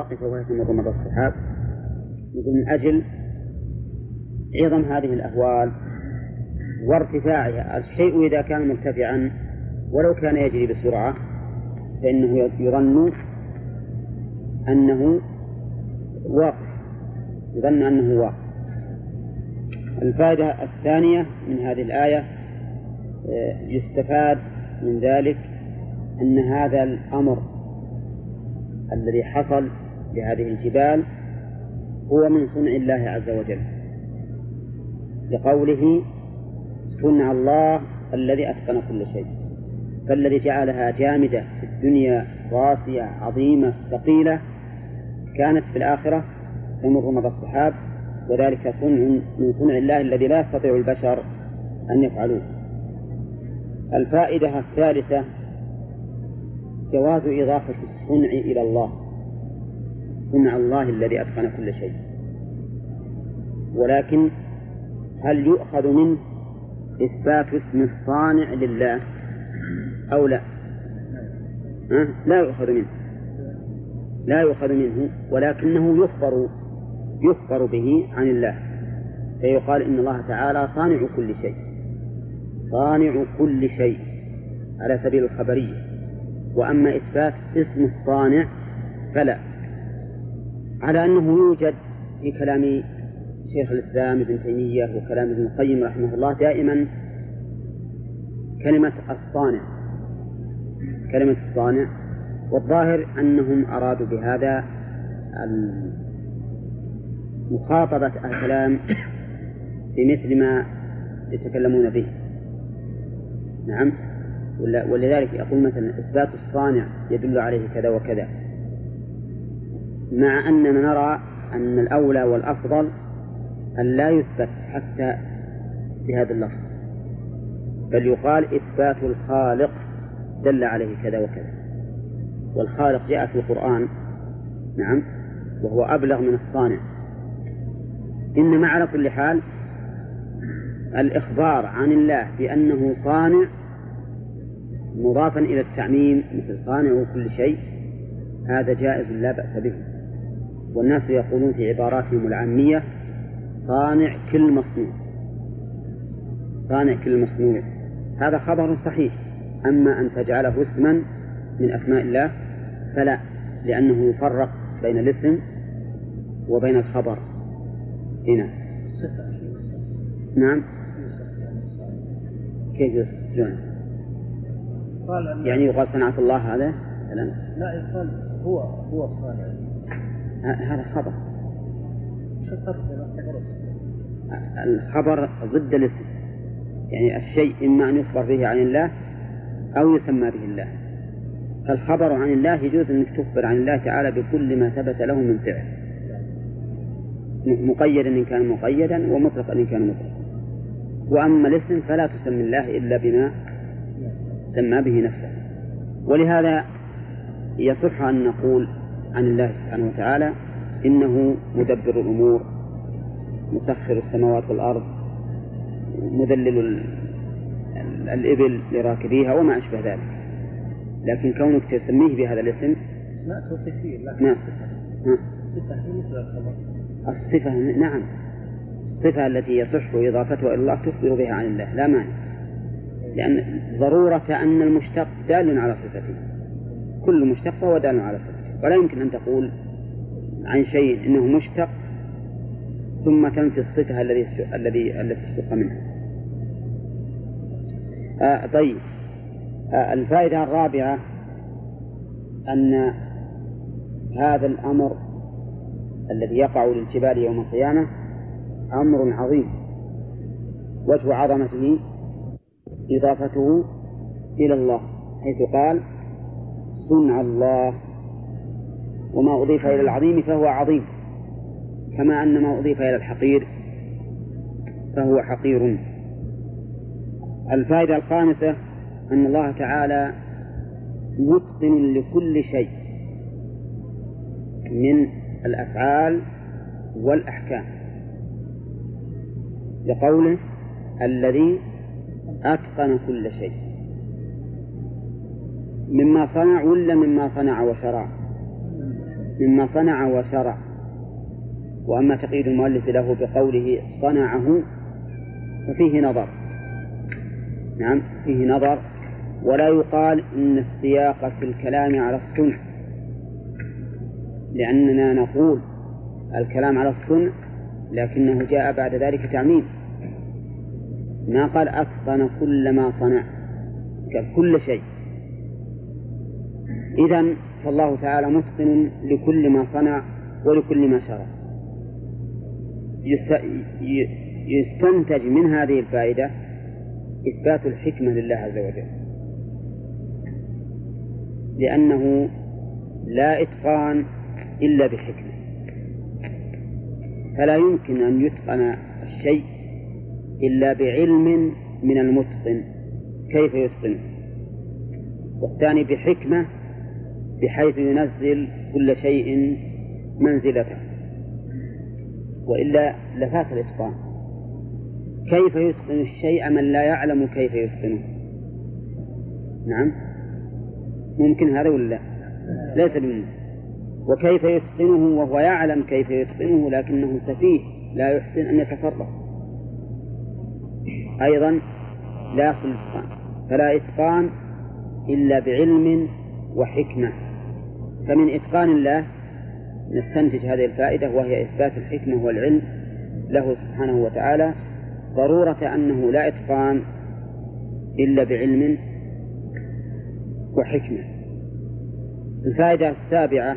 واقفة وهي تمر مضى السحاب يقول من أجل عظم هذه الأهوال وارتفاعها الشيء إذا كان مرتفعا ولو كان يجري بسرعة فإنه يظن أنه واقف يظن أنه واقف. الفائدة الثانية من هذه الآية آه، يستفاد من ذلك أن هذا الأمر الذي حصل لهذه الجبال هو من صنع الله عز وجل. لقوله صنع الله الذي أتقن كل شيء فالذي جعلها جامدة في الدنيا راسية عظيمة ثقيلة كانت في الآخرة تمر مضى السحاب وذلك صنع من صنع الله الذي لا يستطيع البشر أن يفعلوه. الفائدة الثالثة جواز إضافة الصنع إلى الله. صنع الله الذي أتقن كل شيء. ولكن هل يؤخذ منه إثبات اسم الصانع لله أو لا؟ أه؟ لا يؤخذ منه. لا يؤخذ منه ولكنه يخبر يخبر به عن الله. فيقال إن الله تعالى صانع كل شيء. صانع كل شيء على سبيل الخبرية. وأما إثبات اسم الصانع فلا. على أنه يوجد في كلام شيخ الإسلام ابن تيمية وكلام ابن القيم رحمه الله دائما كلمة الصانع. كلمة الصانع. والظاهر أنهم أرادوا بهذا مخاطبة الكلام بمثل ما يتكلمون به. نعم. ولذلك يقول مثلا إثبات الصانع يدل عليه كذا وكذا. مع أننا نرى أن الأولى والأفضل أن لا يثبت حتى بهذا اللفظ بل يقال إثبات الخالق دل عليه كذا وكذا. والخالق جاء في القرآن نعم وهو أبلغ من الصانع. إنما على كل حال الإخبار عن الله بأنه صانع مضافا إلى التعميم مثل صانع كل شيء هذا جائز لا بأس به. والناس يقولون في عباراتهم العامية صانع كل مصنوع. صانع كل مصنوع. هذا خبر صحيح. أما أن تجعله اسما من أسماء الله فلا لأنه يفرق بين الاسم وبين الخبر. هنا نعم. كيف شلون؟ قال يعني يقال صنعة الله هذا؟ لا. لا يقال هو هو صانع. هذا خبر الخبر ضد الاسم يعني الشيء إما أن يخبر به عن الله أو يسمى به الله. فالخبر عن الله يجوز أنك تخبر عن الله تعالى بكل ما ثبت له من فعل. مقيدا إن كان مقيدا ومطلقا إن كان مطلقا. وأما الاسم فلا تسمي الله إلا بما سمى به نفسه. ولهذا يصح أن نقول عن الله سبحانه وتعالى إنه مدبر الأمور مسخر السماوات والأرض مذلل الإبل لراكبيها وما أشبه ذلك. لكن كونك تسميه بهذا الاسم اسماء توصيفية ما صفة الصفة. هي مثل الخبر. الصفة نعم. الصفة التي يصح إضافتها إلى الله تخبر بها عن الله لا مانع. لأن ضرورة أن المشتق دال على صفته. كل مشتق فهو دال على صفته. ولا يمكن أن تقول عن شيء إنه مشتق ثم تنفي الصفة الذي الذي التي اشتق منها. آه طيب. آه الفائدة الرابعة أن هذا الأمر الذي يقع للجبال يوم القيامة أمر عظيم. وجه عظمته إضافته إلى الله حيث قال صنع الله وما أضيف إلى العظيم فهو عظيم كما أن ما أضيف إلى الحقير فهو حقير. الفائدة الخامسة أن الله تعالى متقن لكل شيء من الأفعال والأحكام لقوله الذي أتقن كل شيء مما صنع ولا مما صنع وشرع. مما صنع وشرع. وأما تقييد المؤلف له بقوله صنعه ففيه نظر. نعم فيه نظر. ولا يقال إن السياق في الكلام على الصنع لأننا نقول الكلام على الصنع لكنه جاء بعد ذلك تعميم. ما قال أتقن كل ما صنع قال كل شيء. إذا فالله تعالى متقن لكل ما صنع ولكل ما شرع. يستنتج من هذه الفائدة إثبات الحكمة لله عز وجل. لأنه لا إتقان إلا بحكمة. فلا يمكن أن يتقن الشيء إلا بعلم من المتقن. كيف يتقنه والثاني بحكمة بحيث ينزل كل شيء منزلته. وإلا لفات الإتقان. كيف يتقن الشيء من لا يعلم كيف يتقنه؟ نعم. ممكن هذا ولا لا؟ ليس بممكن. وكيف يتقنه وهو يعلم كيف يتقنه لكنه سفيه لا يحسن أن يتصرف. أيضا لا يحصل الإتقان. فلا إتقان إلا بعلم وحكمة. فمن إتقان الله نستنتج هذه الفائدة وهي إثبات الحكمة والعلم له سبحانه وتعالى. ضرورة أنه لا إتقان إلا بعلم وحكمة. الفائدة السابعة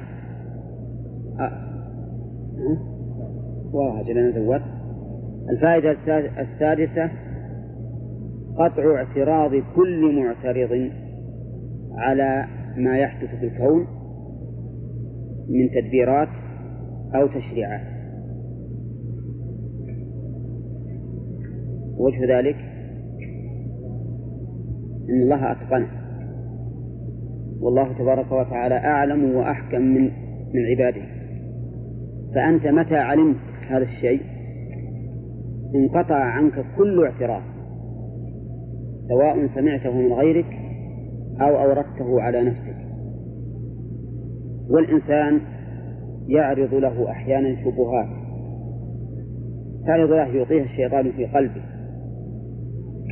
أنا زودت الفائدة السادسة قطع اعتراض كل معترض على ما يحدث في الكون. من تدبيرات أو تشريعات. وجه ذلك أن الله أتقنه. والله تبارك وتعالى أعلم وأحكم من من عباده. فأنت متى علمت هذا الشيء؟ انقطع عنك كل اعتراف سواء سمعته من غيرك أو أوردته على نفسك. والإنسان يعرض له أحيانا شبهات. تعرض له يعطيها الشيطان في قلبه.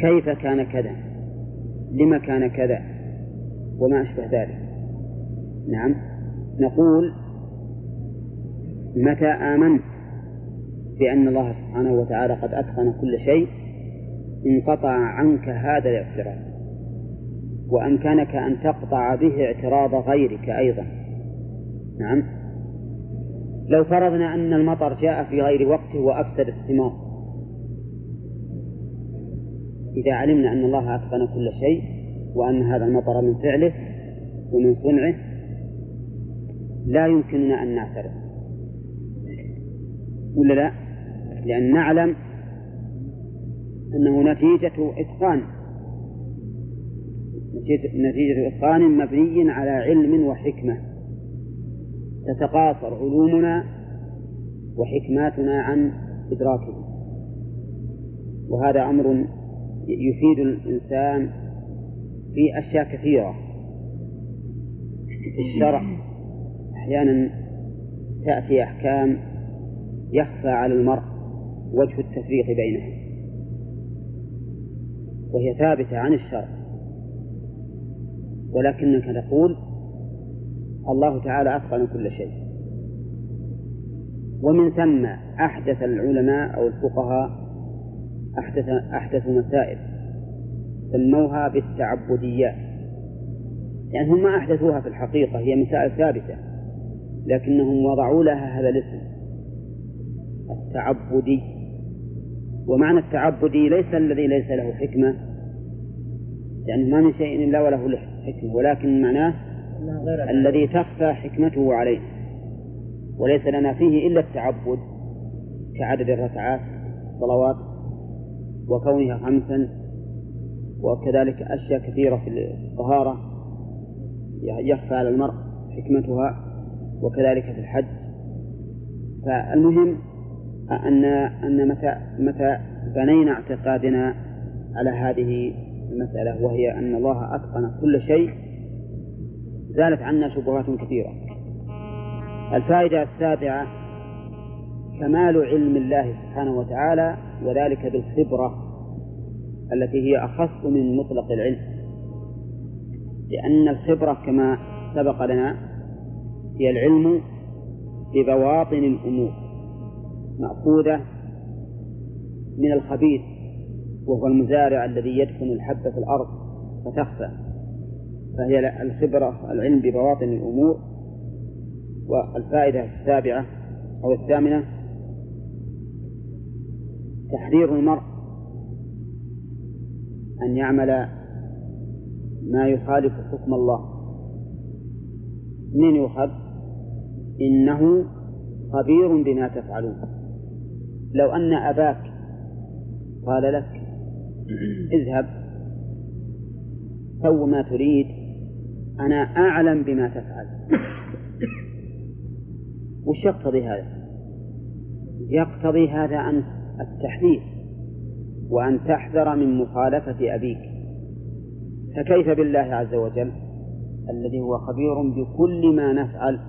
كيف كان كذا؟ لما كان كذا؟ وما أشبه ذلك. نعم. نقول متى آمنت بأن الله سبحانه وتعالى قد أتقن كل شيء؟ انقطع عنك هذا الاعتراض. وأمكنك أن تقطع به اعتراض غيرك أيضا. نعم. لو فرضنا أن المطر جاء في غير وقته وأفسد الثمار إذا علمنا أن الله أتقن كل شيء وأن هذا المطر من فعله ومن صنعه لا يمكننا أن نعترض ولا لا؟ لأن نعلم أنه نتيجة إتقان. نتيجة إتقان مبني على علم وحكمة. تتقاصر علومنا وحكماتنا عن إدراكه وهذا أمر يفيد الإنسان في أشياء كثيرة. في الشرع أحيانا تأتي أحكام يخفى على المرء وجه التفريق بينها وهي ثابتة عن الشرع. ولكنك تقول الله تعالى أتقن كل شيء. ومن ثم أحدث العلماء أو الفقهاء أحدث أحدثوا مسائل سموها بالتعبديات. يعني هم ما أحدثوها في الحقيقة هي مسائل ثابتة لكنهم وضعوا لها هذا الاسم التعبدي. ومعنى التعبدي ليس الذي ليس له حكمة لأنه ما من شيء إلا وله حكمة ولكن معناه الذي تخفى حكمته عليه وليس لنا فيه إلا التعبد كعدد الركعات الصلوات وكونها خمسا وكذلك أشياء كثيرة في الطهارة يخفى على المرء حكمتها وكذلك في الحج. فالمهم أن أن متى متى بنينا اعتقادنا على هذه المسألة وهي أن الله أتقن كل شيء زالت عنا شبهات كثيرة. الفائدة السابعة كمال علم الله سبحانه وتعالى وذلك بالخبرة التي هي أخص من مطلق العلم. لأن الخبرة كما سبق لنا هي العلم ببواطن الأمور مأخوذة من الخبيث وهو المزارع الذي يدفن الحبة في الأرض فتخفى. فهي الخبرة العلم ببواطن الأمور والفائدة السابعة أو الثامنة تحذير المرء أن يعمل ما يخالف حكم الله. من يؤخذ إنه خبير بما تفعلون. لو أن أباك قال لك اذهب سو ما تريد أنا أعلم بما تفعل. وش يقتضي هذا؟ يقتضي هذا أن التحذير وأن تحذر من مخالفة أبيك. فكيف بالله عز وجل؟ الذي هو خبير بكل ما نفعل.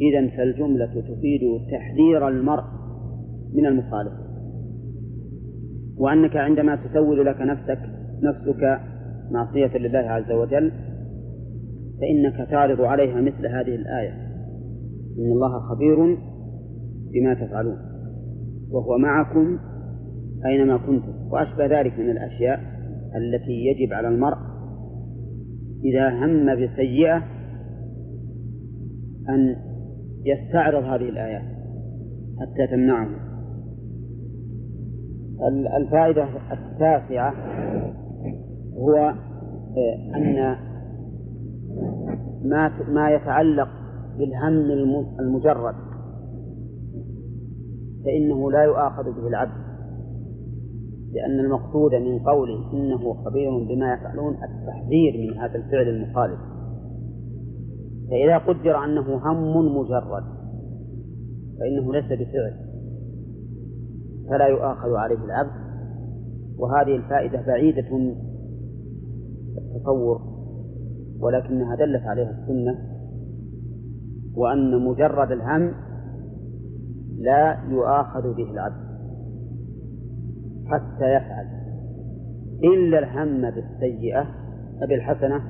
إذا فالجملة تفيد تحذير المرء من المخالفة. وأنك عندما تسول لك نفسك نفسك معصية لله عز وجل فإنك تعرض عليها مثل هذه الآية. إن الله خبير بما تفعلون. وهو معكم أينما كنتم. وأشبه ذلك من الأشياء التي يجب على المرء إذا هم بسيئة أن يستعرض هذه الآيات حتى تمنعه. الفائدة التاسعة هو آه، أن ما ما يتعلق بالهم المجرد. فإنه لا يؤاخذ به العبد. لأن المقصود من قوله إنه خبير بما يفعلون التحذير من هذا الفعل المخالف. فإذا قدر أنه هم مجرد فإنه ليس بفعل. فلا يؤاخذ عليه العبد. وهذه الفائدة بعيدة التصور. ولكنها دلت عليها السنة وأن مجرد الهم لا يؤاخذ به العبد حتى يفعل إلا الهم بالسيئة بالحسنة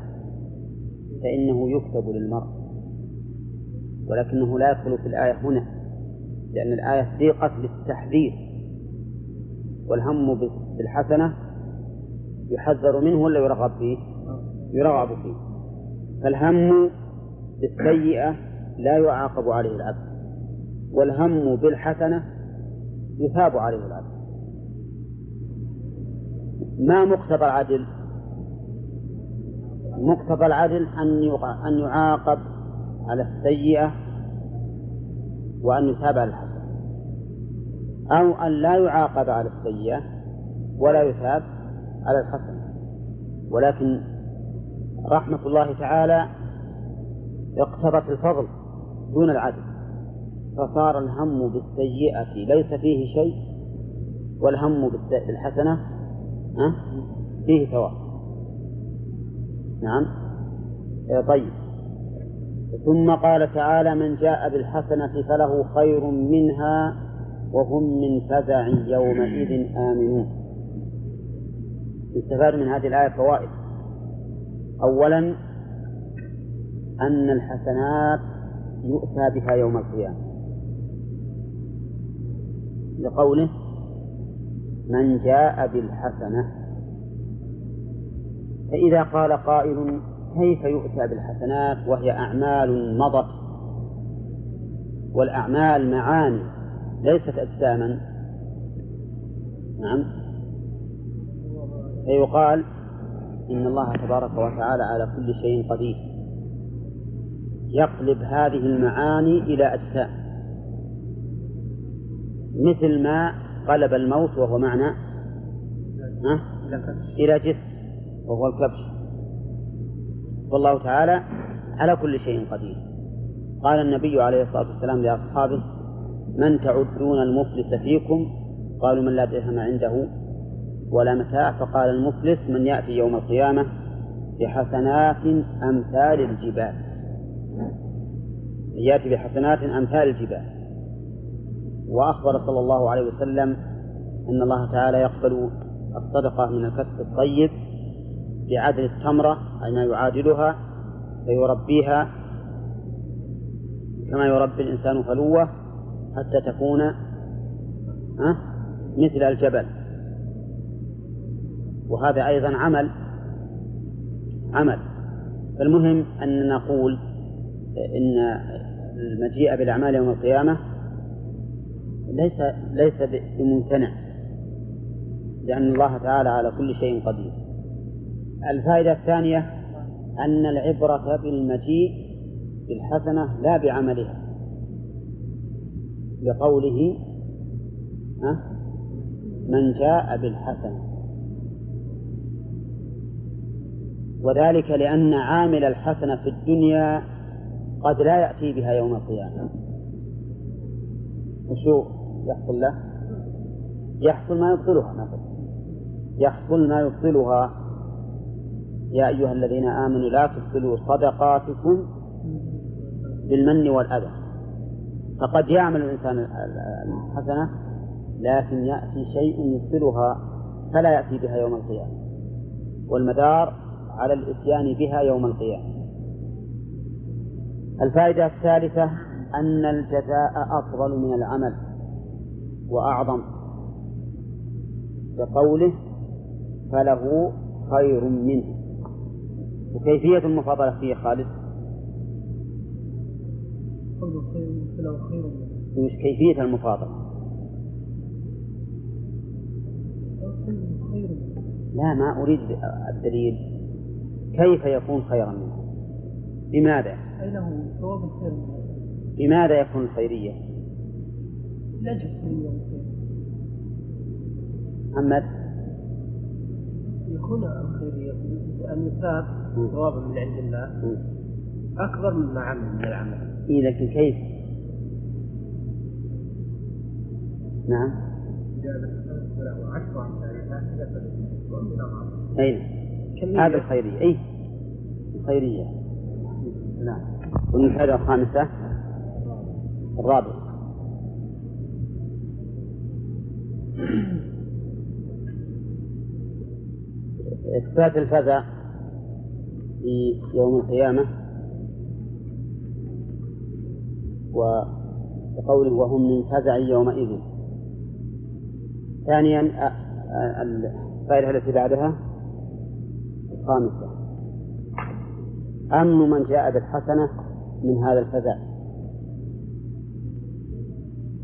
فإنه يكتب للمرء ولكنه لا يدخل في الآية هنا لأن الآية سيقت للتحذير والهم بالحسنة يحذر منه ولا يرغب فيه؟ يرغب فيه فالهم بالسيئة لا يعاقب عليه العبد والهم بالحسنة يثاب عليه العبد. ما مقتضى العدل؟ مقتضى العدل أن أن يعاقب على السيئة وأن يثاب على الحسنة. أو أن لا يعاقب على السيئة ولا يثاب على الحسنة. ولكن رحمة الله تعالى اقتضت الفضل دون العدل فصار الهم بالسيئة ليس فيه شيء والهم بالحسنة فيه ثواب. نعم. إيه، طيب. ثم قال تعالى من جاء بالحسنة فله خير منها وهم من فزع يومئذ آمنون. يستفاد من هذه الآية فوائد. أولا أن الحسنات يؤتى بها يوم القيامة. لقوله من جاء بالحسنة فإذا قال قائل كيف يؤتى بالحسنات وهي أعمال مضت؟ والأعمال معاني ليست أجساما. نعم. فيقال إن الله تبارك وتعالى على كل شيء قدير. يقلب هذه المعاني إلى أجسام. مثل ما قلب الموت وهو معنى إلى جسم وهو الكبش. والله تعالى على كل شيء قدير. قال النبي عليه الصلاة والسلام لأصحابه من تعدون المفلس فيكم؟ قالوا من لا درهم عنده ولا متاع فقال المفلس من يأتي يوم القيامة بحسنات أمثال الجبال. يأتي بحسنات أمثال الجبال. وأخبر صلى الله عليه وسلم أن الله تعالى يقبل الصدقة من الكسب الطيب بعدل التمرة أي ما يعادلها فيربيها كما يربي الإنسان فلوة حتى تكون مثل الجبل. وهذا أيضا عمل عمل. فالمهم أن نقول إن المجيء بالأعمال يوم القيامة ليس ليس بممتنع لأن الله تعالى على كل شيء قدير. الفائدة الثانية أن العبرة بالمجيء بالحسنة لا بعملها لقوله من جاء بالحسنة. وذلك لأن عامل الحسنة في الدنيا قد لا يأتي بها يوم القيامة. وشو يحصل له؟ يحصل ما يبطلها مثلا يحصل ما يبطلها. يا أيها الذين آمنوا لا تبطلوا صدقاتكم بالمن والأذى. فقد يعمل الإنسان الحسنة لكن يأتي شيء يبطلها فلا يأتي بها يوم القيامة. والمدار على الإتيان بها يوم القيامة. الفائدة الثالثة أن الجزاء أفضل من العمل وأعظم. بقوله فله خير منه. وكيفية المفاضلة فيه خالد؟ وش كيفية المفاضلة؟ لا ما أريد الدليل. كيف يكون خيرا منه؟ لماذا؟ أي له ثواب الخير. لماذا يكون الخيرية؟ لأجل الخيرية محمد؟ يكون الخيرية أن يثاب ثوابا من عند الله. أكبر مما عمل من العمل. إيه لكن كيف؟ نعم. له عشر أمثالها أين؟ هذا الخيرية. أي الخيرية. نعم. والمفردة الخامسة الرابعة إثبات الفزع في يوم القيامة وقوله وهم من فزع يومئذ. ثانيا الفائدة التي بعدها. الخامسة أمن من جاء بالحسنة من هذا الفزع.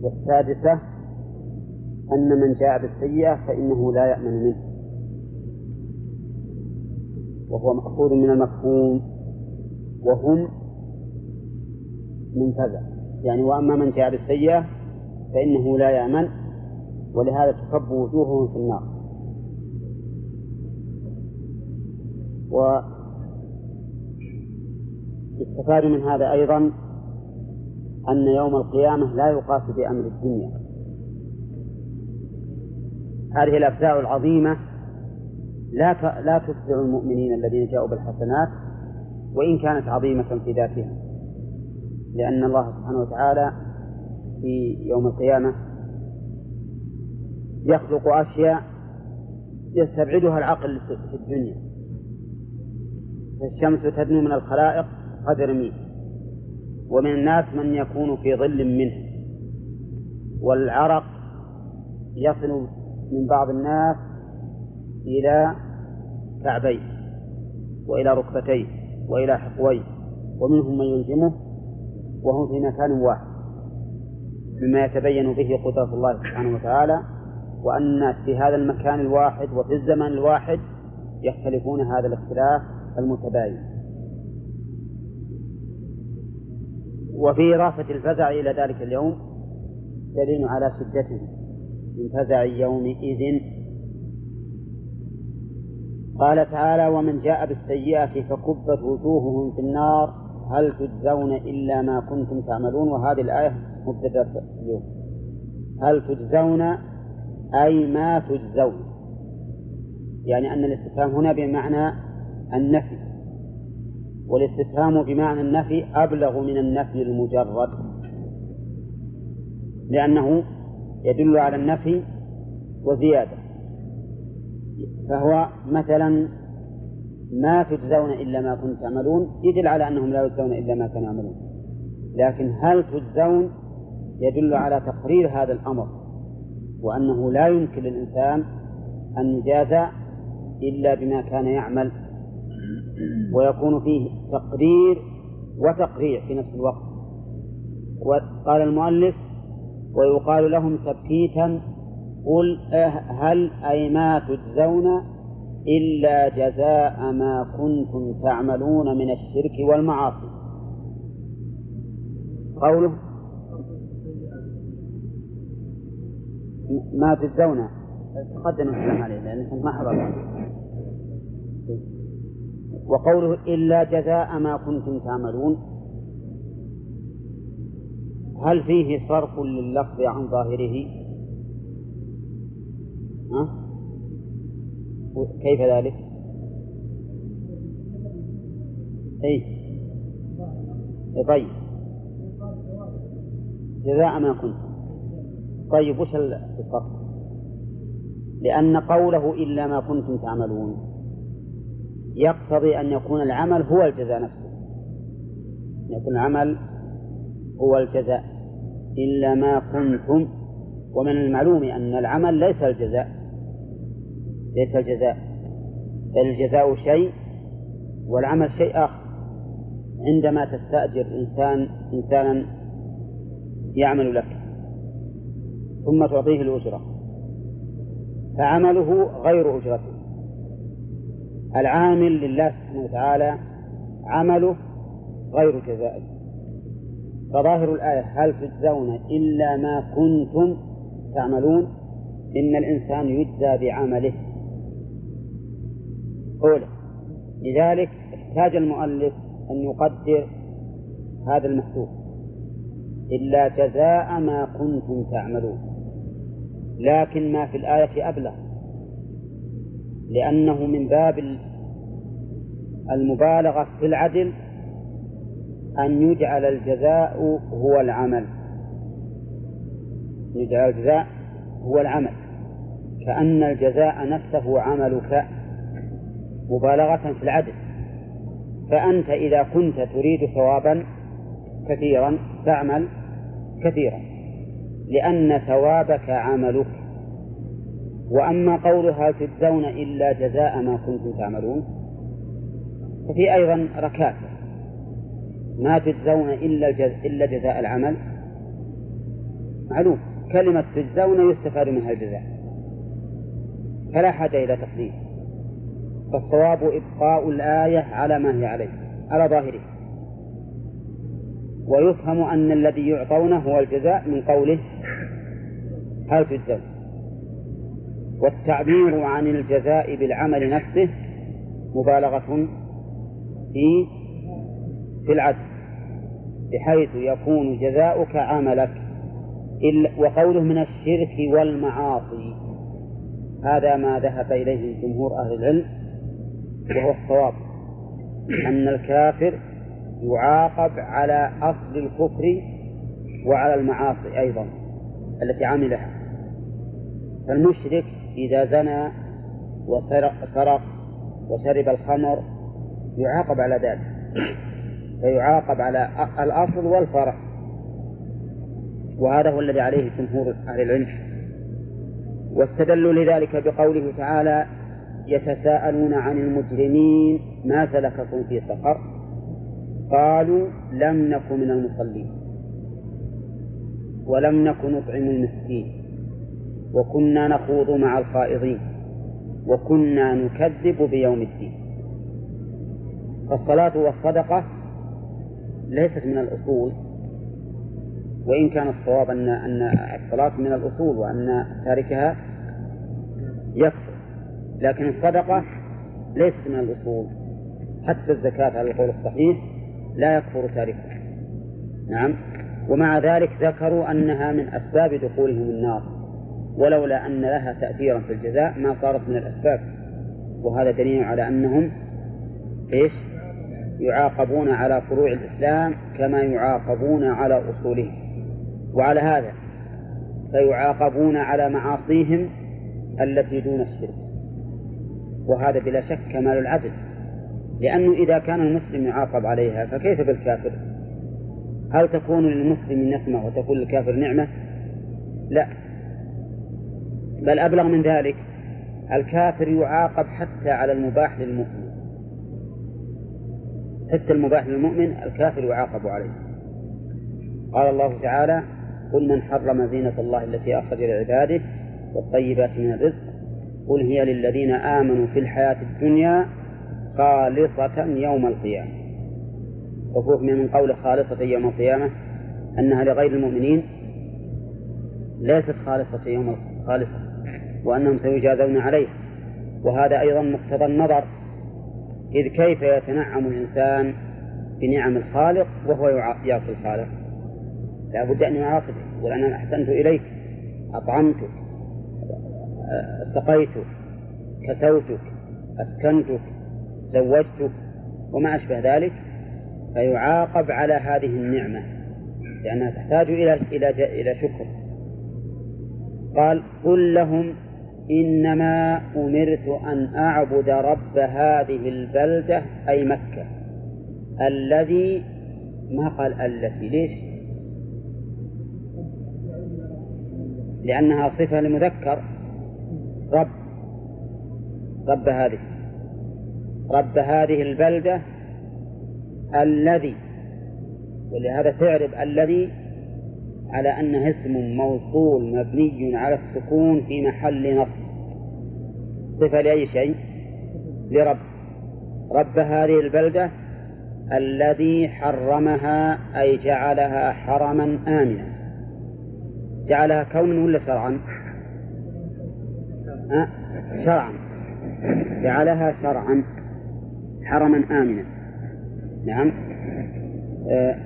والسادسة أن من جاء بالسيئة فإنه لا يأمن منه. وهو مأخوذ من المفهوم. وهم من فزع. يعني وأما من جاء بالسيئة فإنه لا يأمن. ولهذا تكب وجوههم في النار. ويستفاد من هذا أيضا أن يوم القيامة لا يقاس بأمر الدنيا. هذه الأفزاع العظيمة لا لا تفزع المؤمنين الذين جاءوا بالحسنات وإن كانت عظيمة في ذاتها لأن الله سبحانه وتعالى في يوم القيامة يخلق أشياء يستبعدها العقل في الدنيا. فالشمس تدنو من الخلائق قدر ميل ومن الناس من يكون في ظل منه. والعرق يصل من بعض الناس إلى كعبيه وإلى ركبتيه وإلى حقويه ومنهم من يلزمه وهم في مكان واحد. مما يتبين به قدرة الله سبحانه وتعالى وأن في هذا المكان الواحد وفي الزمن الواحد يختلفون هذا الاختلاف المتباين. وفي إضافة الفزع إلى ذلك اليوم دليل على شدته من فزع يومئذ. قال تعالى ومن جاء بالسيئة فكبت وجوههم في النار. هل تجزون إلا ما كنتم تعملون؟ وهذه الآية مبتدأ اليوم. هل تجزون أي ما تجزون؟ يعني أن الاستفهام هنا بمعنى النفي. والاستفهام بمعنى النفي أبلغ من النفي المجرد. لأنه يدل على النفي وزيادة. فهو مثلا ما تجزون إلا ما كنتم تعملون يدل على أنهم لا يجزون إلا ما كانوا يعملون. لكن هل تجزون يدل على تقرير هذا الأمر وأنه لا يمكن للإنسان أن يجازى إلا بما كان يعمل ويكون فيه تقرير وتقريع في نفس الوقت. وقال المؤلف ويقال لهم تبكيتا قل هل أي ما تجزون إلا جزاء ما كنتم تعملون من الشرك والمعاصي؟ قوله ما تجزون تقدم الكلام عليه لأن ما حضر. وقوله إلا جزاء ما كنتم تعملون هل فيه صرف لللفظ عن ظاهره؟ ها؟ كيف ذلك؟ أي طيب جزاء ما كنتم طيب وش الفرق؟ لأن قوله إلا ما كنتم تعملون يقتضي أن يكون العمل هو الجزاء نفسه. أن يكون العمل هو الجزاء. إلا ما كنتم ومن المعلوم أن العمل ليس الجزاء. ليس الجزاء. الجزاء شيء والعمل شيء آخر. عندما تستأجر إنسان إنسانا يعمل لك ثم تعطيه الأجرة. فعمله غير أجرته. العامل لله سبحانه وتعالى عمله غير جزائه فظاهر الآية هل تجزون إلا ما كنتم تعملون؟ إن الإنسان يجزى بعمله. أولى لذلك احتاج المؤلف أن يقدر هذا المحذوف. إلا جزاء ما كنتم تعملون. لكن ما في الآية أبلغ. لأنه من باب المبالغة في العدل أن يجعل الجزاء هو العمل. يجعل الجزاء هو العمل. كأن الجزاء نفسه عملك مبالغة في العدل. فأنت إذا كنت تريد ثوابا كثيرا فاعمل كثيرا لأن ثوابك عملك. وأما قولها هل تجزون إلا جزاء ما كنتم تعملون ففي أيضا ركاكة ما تجزون إلا الجز... إلا جزاء العمل. معلوم. كلمة تجزون يستفاد منها الجزاء. فلا حاجة إلى تقدير فالصواب إبقاء الآية على ما هي عليه على ظاهره. ويفهم أن الذي يعطونه هو الجزاء من قوله هل تجزون والتعبير عن الجزاء بالعمل نفسه مبالغة في في العدل بحيث يكون جزاؤك عملك وقوله من الشرك والمعاصي هذا ما ذهب إليه جمهور أهل العلم وهو الصواب أن الكافر يعاقب على أصل الكفر وعلى المعاصي أيضا التي عملها. فالمشرك إذا زنى وسرق سرق وشرب الخمر يعاقب على ذلك. فيعاقب على الأصل والفرع. وهذا هو الذي عليه جمهور أهل العلم. واستدلوا لذلك بقوله تعالى يتساءلون عن المجرمين ما سلككم في سقر؟ قالوا لم نك من المصلين. ولم نك نطعم المسكين. وكنا نخوض مع الخائضين وكنا نكذب بيوم الدين. فالصلاة والصدقة ليست من الأصول وإن كان الصواب أن أن الصلاة من الأصول وأن تاركها يكفر. لكن الصدقة ليست من الأصول. حتى الزكاة على القول الصحيح لا يكفر تاركها. نعم. ومع ذلك ذكروا أنها من أسباب دخولهم النار. ولولا أن لها تأثيرا في الجزاء ما صارت من الأسباب. وهذا دليل على أنهم إيش؟ يعاقبون على فروع الإسلام كما يعاقبون على أصوله وعلى هذا فيعاقبون على معاصيهم التي دون الشرك. وهذا بلا شك كمال العدل. لأنه إذا كان المسلم يعاقب عليها فكيف بالكافر؟ هل تكون للمسلم نقمة وتكون للكافر نعمة؟ لا. بل أبلغ من ذلك الكافر يعاقب حتى على المباح للمؤمن. حتى المباح للمؤمن الكافر يعاقب عليه. قال الله تعالى قل من حرم زينة الله التي أخرج لعباده والطيبات من الرزق قل هي للذين آمنوا في الحياة الدنيا خالصة يوم القيامة. وفوق من قول خالصة يوم القيامة أنها لغير المؤمنين ليست خالصة يوم خالصة. وأنهم سيجازون عليها وهذا أيضا مقتضى النظر إذ كيف يتنعم الإنسان بنعم الخالق وهو يعصي الخالق؟ لا بد أن يعاقبه يقول أنا أحسنت إليك أطعمتك سقيتك كسوتك أسكنتك زوجتك وما أشبه ذلك فيعاقب على هذه النعمة لأنها تحتاج إلى إلى إلى شكر. قال قل لهم إنما أمرت أن أعبد رب هذه البلدة أي مكة الذي ما قال التي ليش؟ لأنها صفة لمذكر رب رب هذه رب هذه البلدة الذي ولهذا تعرف الذي على أنه اسم موصول مبني على السكون في محل نصب. صفة لأي شيء؟ لرب. رب هذه البلدة الذي حرمها أي جعلها حرما آمنا. جعلها كونا ولا شرعا؟ شرعا. جعلها شرعا حرما آمنا. نعم. أه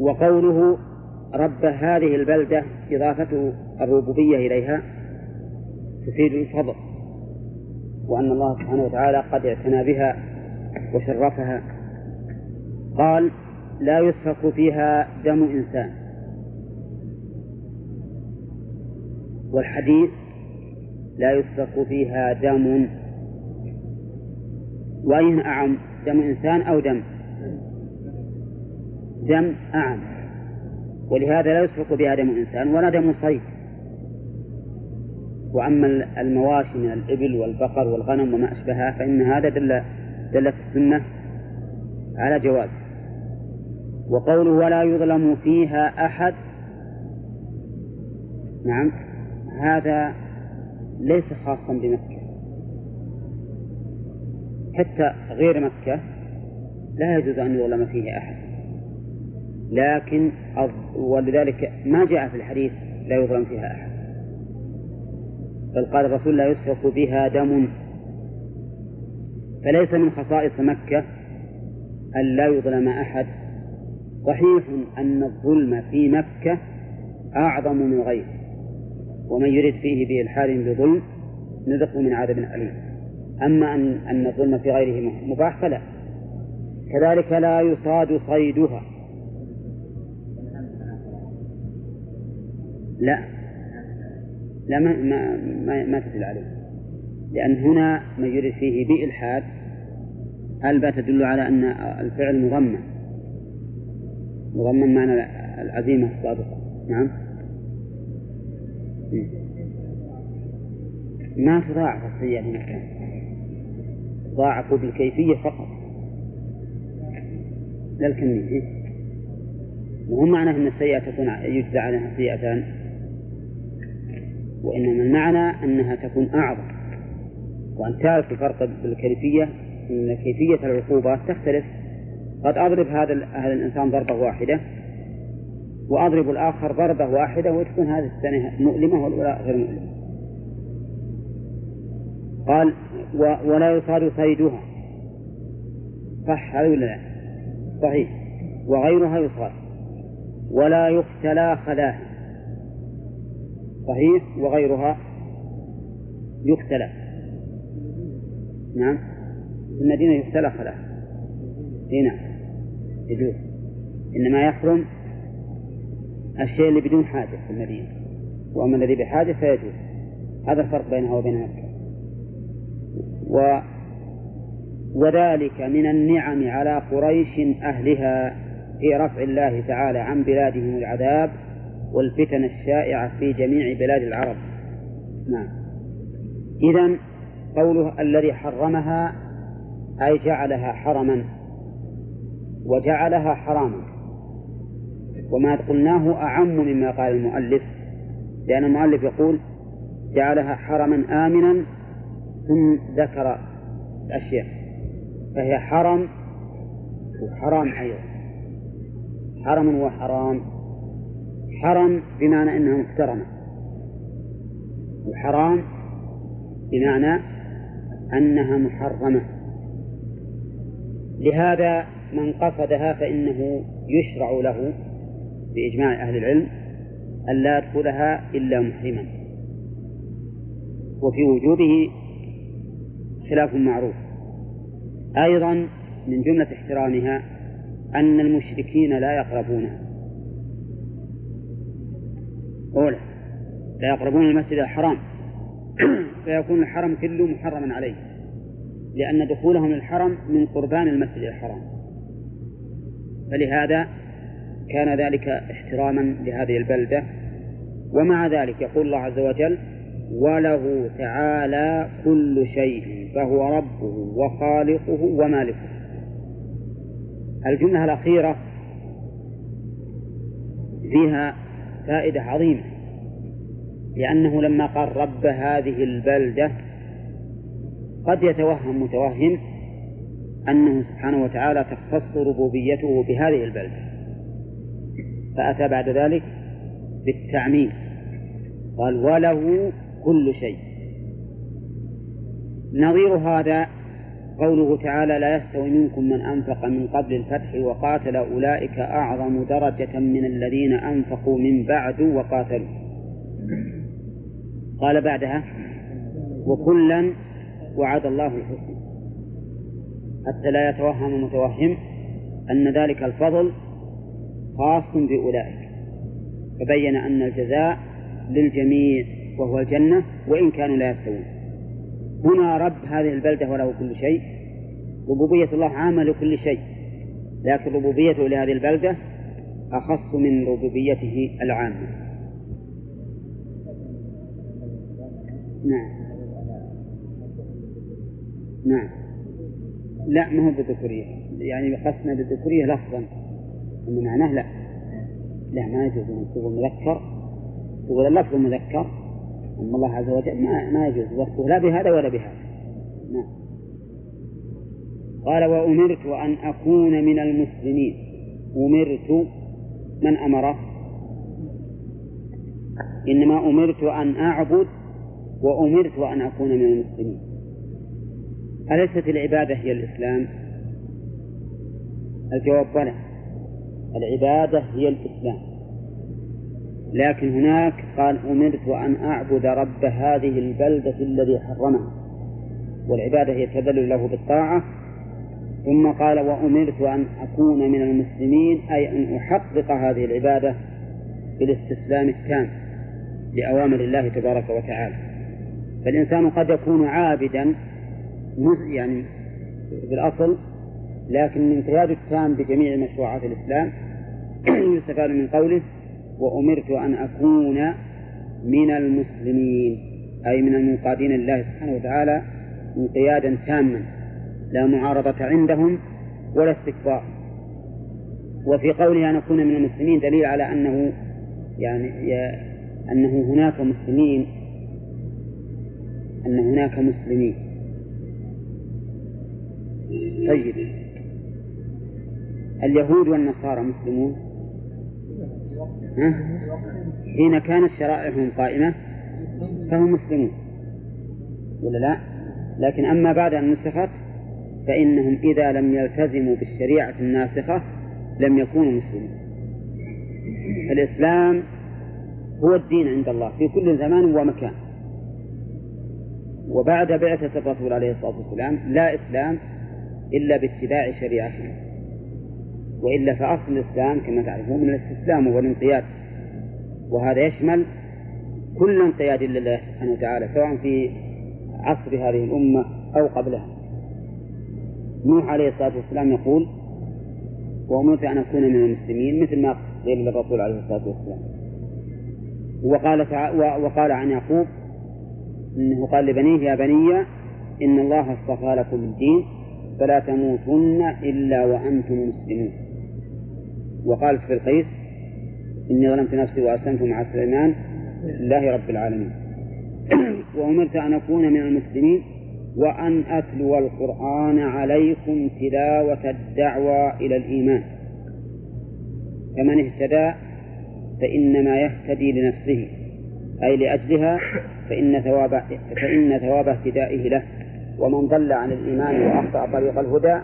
وقوله رب هذه البلدة إضافة الربوبية إليها تفيد الفضل وأن الله سبحانه وتعالى قد اعتنى بها وشرفها. قال لا يسفك فيها دم إنسان. والحديث لا يسفك فيها دم. وأين أعم؟ دم إنسان أو دم؟ دم أعم. ولهذا لا يسفك بها دم إنسان ولا دم صيد وأما المواشي من الإبل والبقر والغنم وما أشبهها فإن هذا دل دلت السنة على جواز. وقوله ولا يظلم فيها أحد نعم هذا ليس خاصا بمكة. حتى غير مكة لا يجوز أن يظلم فيه أحد. لكن ولذلك ما جاء في الحديث لا يظلم فيها أحد. بل قال الرسول لا يسفك بها دم. فليس من خصائص مكة أن لا يظلم أحد. صحيح أن الظلم في مكة أعظم من غيره ومن يرد فيه بإلحاد بظلم نذقه من عذاب أليم. أما أن أن الظلم في غيره مباح فلا. كذلك لا يصاد صيدها. لا. لا ما ما ما, ما تدل عليه. لأن هنا ما يريد فيه بإلحاد الباء تدل على أن الفعل مضمن؟ مضمن معنى العزيمة الصادقة. نعم. ما تضاعف السيئة هنا ضاعفوا بالكيفية فقط. لا الكمية. وهو معنى أن السيئة تكون يجزى عليها سيئتان. وإنما المعنى أنها تكون أعظم. وأن تعرف الفرق بالكيفية أن كيفية العقوبات تختلف. قد أضرب هذا هذا الإنسان ضربة واحدة وأضرب الآخر ضربة واحدة وتكون هذه الثانية مؤلمة والأولى غير مؤلمة. قال ولا يصاد صيدها. صح هذا ولا لا؟ صحيح. وغيرها يصاد. ولا يختلى خلاها صحيح وغيرها يختلى نعم. في المدينة يختلى خلاها نعم. يجوز. إنما يحرم الشيء اللي بدون حاجة في المدينة. وأما الذي بحاجة فيجوز. هذا الفرق بينها وبين مكة. و وذلك من النعم على قريش أهلها في رفع الله تعالى عن بلادهم العذاب والفتن الشائعة في جميع بلاد العرب. نعم. إذا قوله الذي حرمها أي جعلها حرما وجعلها حراما. وما قلناه أعم مما قال المؤلف لأن المؤلف يقول جعلها حرما آمنا ثم ذكر الأشياء. فهي حرم وحرام أيضا. حرم وحرام. حرم بمعنى أنها محترمة وحرام بمعنى أنها محرمة. لهذا من قصدها فإنه يشرع له بإجماع أهل العلم أن لا يدخلها إلا محرما. وفي وجوبه خلاف معروف. أيضا من جملة احترامها أن المشركين لا يقربونها أولى لا يقربون المسجد الحرام فيكون الحرم كله محرما عليه لأن دخولهم للحرم من قربان المسجد الحرام. فلهذا كان ذلك احتراما لهذه البلدة. ومع ذلك يقول الله عز وجل وله تعالى كل شيء فهو ربه وخالقه ومالكه. الجملة الأخيرة فيها فائدة عظيمة. لأنه لما قال رب هذه البلدة قد يتوهم متوهم أنه سبحانه وتعالى تختص ربوبيته بهذه البلدة. فأتى بعد ذلك بالتعميم. قال وله كل شيء. نظير هذا قوله تعالى لا يستوي منكم من أنفق من قبل الفتح وقاتل أولئك أعظم درجة من الذين أنفقوا من بعد وقاتلوا. قال بعدها وكلا وعد الله الحسنى. حتى لا يتوهم متوهم أن ذلك الفضل خاص بأولئك. فبين أن الجزاء للجميع وهو الجنة وإن كانوا لا يستوون. هنا رب هذه البلدة وله كل شيء ربوبية الله عامة لكل شيء لكن ربوبيته لهذه البلدة أخص من ربوبيته العامة. نعم. نعم. لا ما هو بالذكورية. يعني قصنا بالذكورية لفظا. أما معناه لا. لا ما يجوز منصوب المذكر يقول اللفظ المذكر أما الله عز وجل ما, ما يجوز وصفه لا بهذا ولا بهذا. نعم. قال وأمرت أن أكون من المسلمين. أمرت من أمره؟ إنما أمرت أن أعبد وأمرت أن أكون من المسلمين. أليست العبادة هي الإسلام؟ الجواب بلى. العبادة هي الإسلام. لكن هناك قال أمرت أن أعبد رب هذه البلدة الذي حرمها. والعبادة هي التذلل له بالطاعة. ثم قال وأمرت أن أكون من المسلمين أي أن أحقق هذه العبادة بالاستسلام التام لأوامر الله تبارك وتعالى. فالإنسان قد يكون عابدا يعني بالأصل لكن الانقياد التام بجميع مشروعات الإسلام يستفاد من قوله وأمرت أن أكون من المسلمين أي من المنقادين لله سبحانه وتعالى انقيادا تاما لا معارضة عندهم ولا استكبار. وفي قوله أن أكون من المسلمين دليل على أنه يعني أنه هناك مسلمين أن هناك مسلمين. طيب. اليهود والنصارى مسلمون؟ حين كانت شرائعهم قائمة فهم مسلمون. ولا لا؟ لكن أما بعد أن نسخت فإنهم إذا لم يلتزموا بالشريعة الناسخة لم يكونوا مسلمين. الإسلام هو الدين عند الله في كل زمان ومكان. وبعد بعثة الرسول عليه الصلاة والسلام لا إسلام إلا باتباع شريعته وإلا فأصل الإسلام كما تعرفون من الاستسلام والانقياد وهذا يشمل كل انقياد لله سبحانه وتعالى سواء في عصر هذه الأمة أو قبلها. نوح عليه الصلاة والسلام يقول وأمرت أن أكون من المسلمين مثل ما قيل للرسول عليه الصلاة والسلام. وقال وقال عن يعقوب إنه قال لبنيه يا بني إن الله اصطفى لكم الدين فلا تموتن إلا وأنتم مسلمون. وقالت في القيس إني ظلمت نفسي وأسلمت مع سليمان لله رب العالمين. وأمرت أن أكون من المسلمين وأن أتلو القرآن عليكم تلاوة الدعوة إلى الإيمان. فمن اهتدى فإنما يهتدي لنفسه أي لأجلها فإن ثواب فإن ثواب اهتدائه له. ومن ضل عن الإيمان وأخطأ طريق الهدى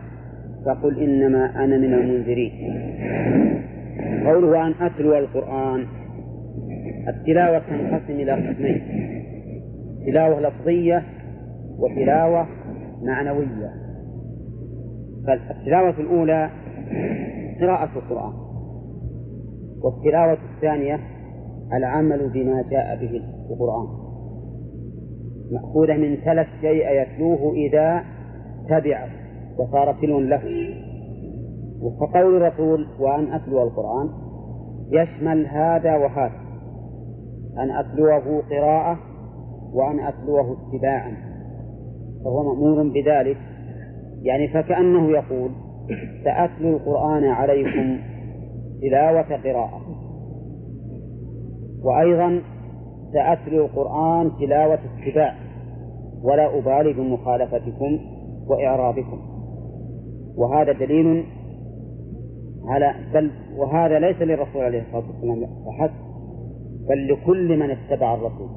فقل إنما أنا من المنذرين. قوله أن أتلو القرآن التلاوة تنقسم إلى قسمين تلاوة لفظية وتلاوة معنوية. فالتلاوة الأولى قراءة القرآن والتلاوة الثانية العمل بما جاء به القرآن. مأخوذة من تلف الشيء يتلوه إذا تبع وصار تلو له. فقول الرسول وأن أتلو القرآن يشمل هذا وهذا. أن أتلوه قراءة وأن أتلوه اتباعا. فهو مأمور بذلك. يعني فكأنه يقول سأتلو القرآن عليكم تلاوة قراءة. وأيضا سأتلو القرآن تلاوة اتباع. ولا أبالي بمخالفتكم وإعرابكم. وهذا دليل على بل وهذا ليس للرسول عليه الصلاة والسلام فحسب بل لكل من اتبع الرسول.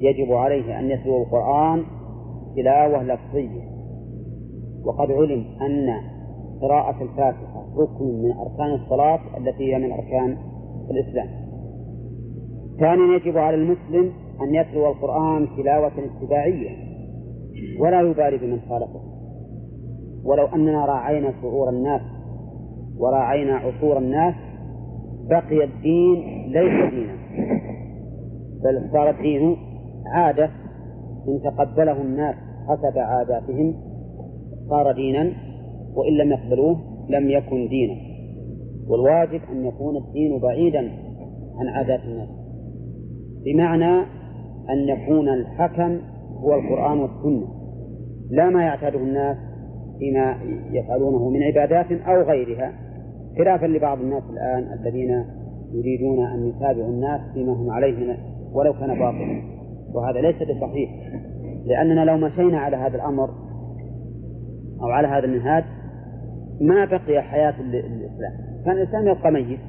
يجب عليه أن يتلو القرآن تلاوة لفظية. وقد علم أن قراءة الفاتحة ركن من أركان الصلاة التي هي من أركان الإسلام. ثانيا يجب على المسلم أن يتلو القرآن تلاوة اتباعية ولا يبالي بمن خالفه. ولو أننا راعينا شعور الناس وراعينا عصور الناس بقي الدين ليس دينا. بل صار الدين عادة إن تقبله الناس حسب عاداتهم صار دينا وإن لم يقبلوه لم يكن دينا. والواجب أن يكون الدين بعيدا عن عادات الناس. بمعنى أن يكون الحكم هو القرآن والسنة. لا ما يعتاده الناس فيما يفعلونه من عبادات أو غيرها خلافا لبعض الناس الآن الذين يريدون أن يتابعوا الناس فيما هم عليه ولو كان باطلا. وهذا ليس بصحيح لأننا لو مشينا على هذا الأمر أو على هذا المنهاج ما بقي حياة الإسلام كان الإسلام يبقى ميت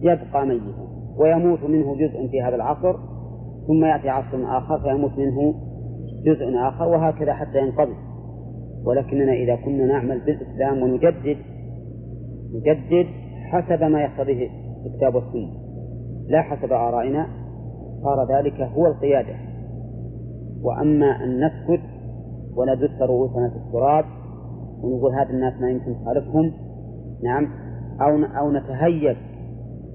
يبقى ميتا ويموت منه جزء في هذا العصر ثم يأتي عصر آخر فيموت منه جزء آخر وهكذا حتى ينقضي. ولكننا إذا كنا نعمل بالإسلام ونجدد نجدد حسب ما يقتضيه الكتاب والسنة لا حسب آرائنا صار ذلك هو القيادة. وأما أن نسكت وندس رؤوسنا في التراب ونقول هذا الناس ما يمكن نخالفهم نعم أو أو نتهيب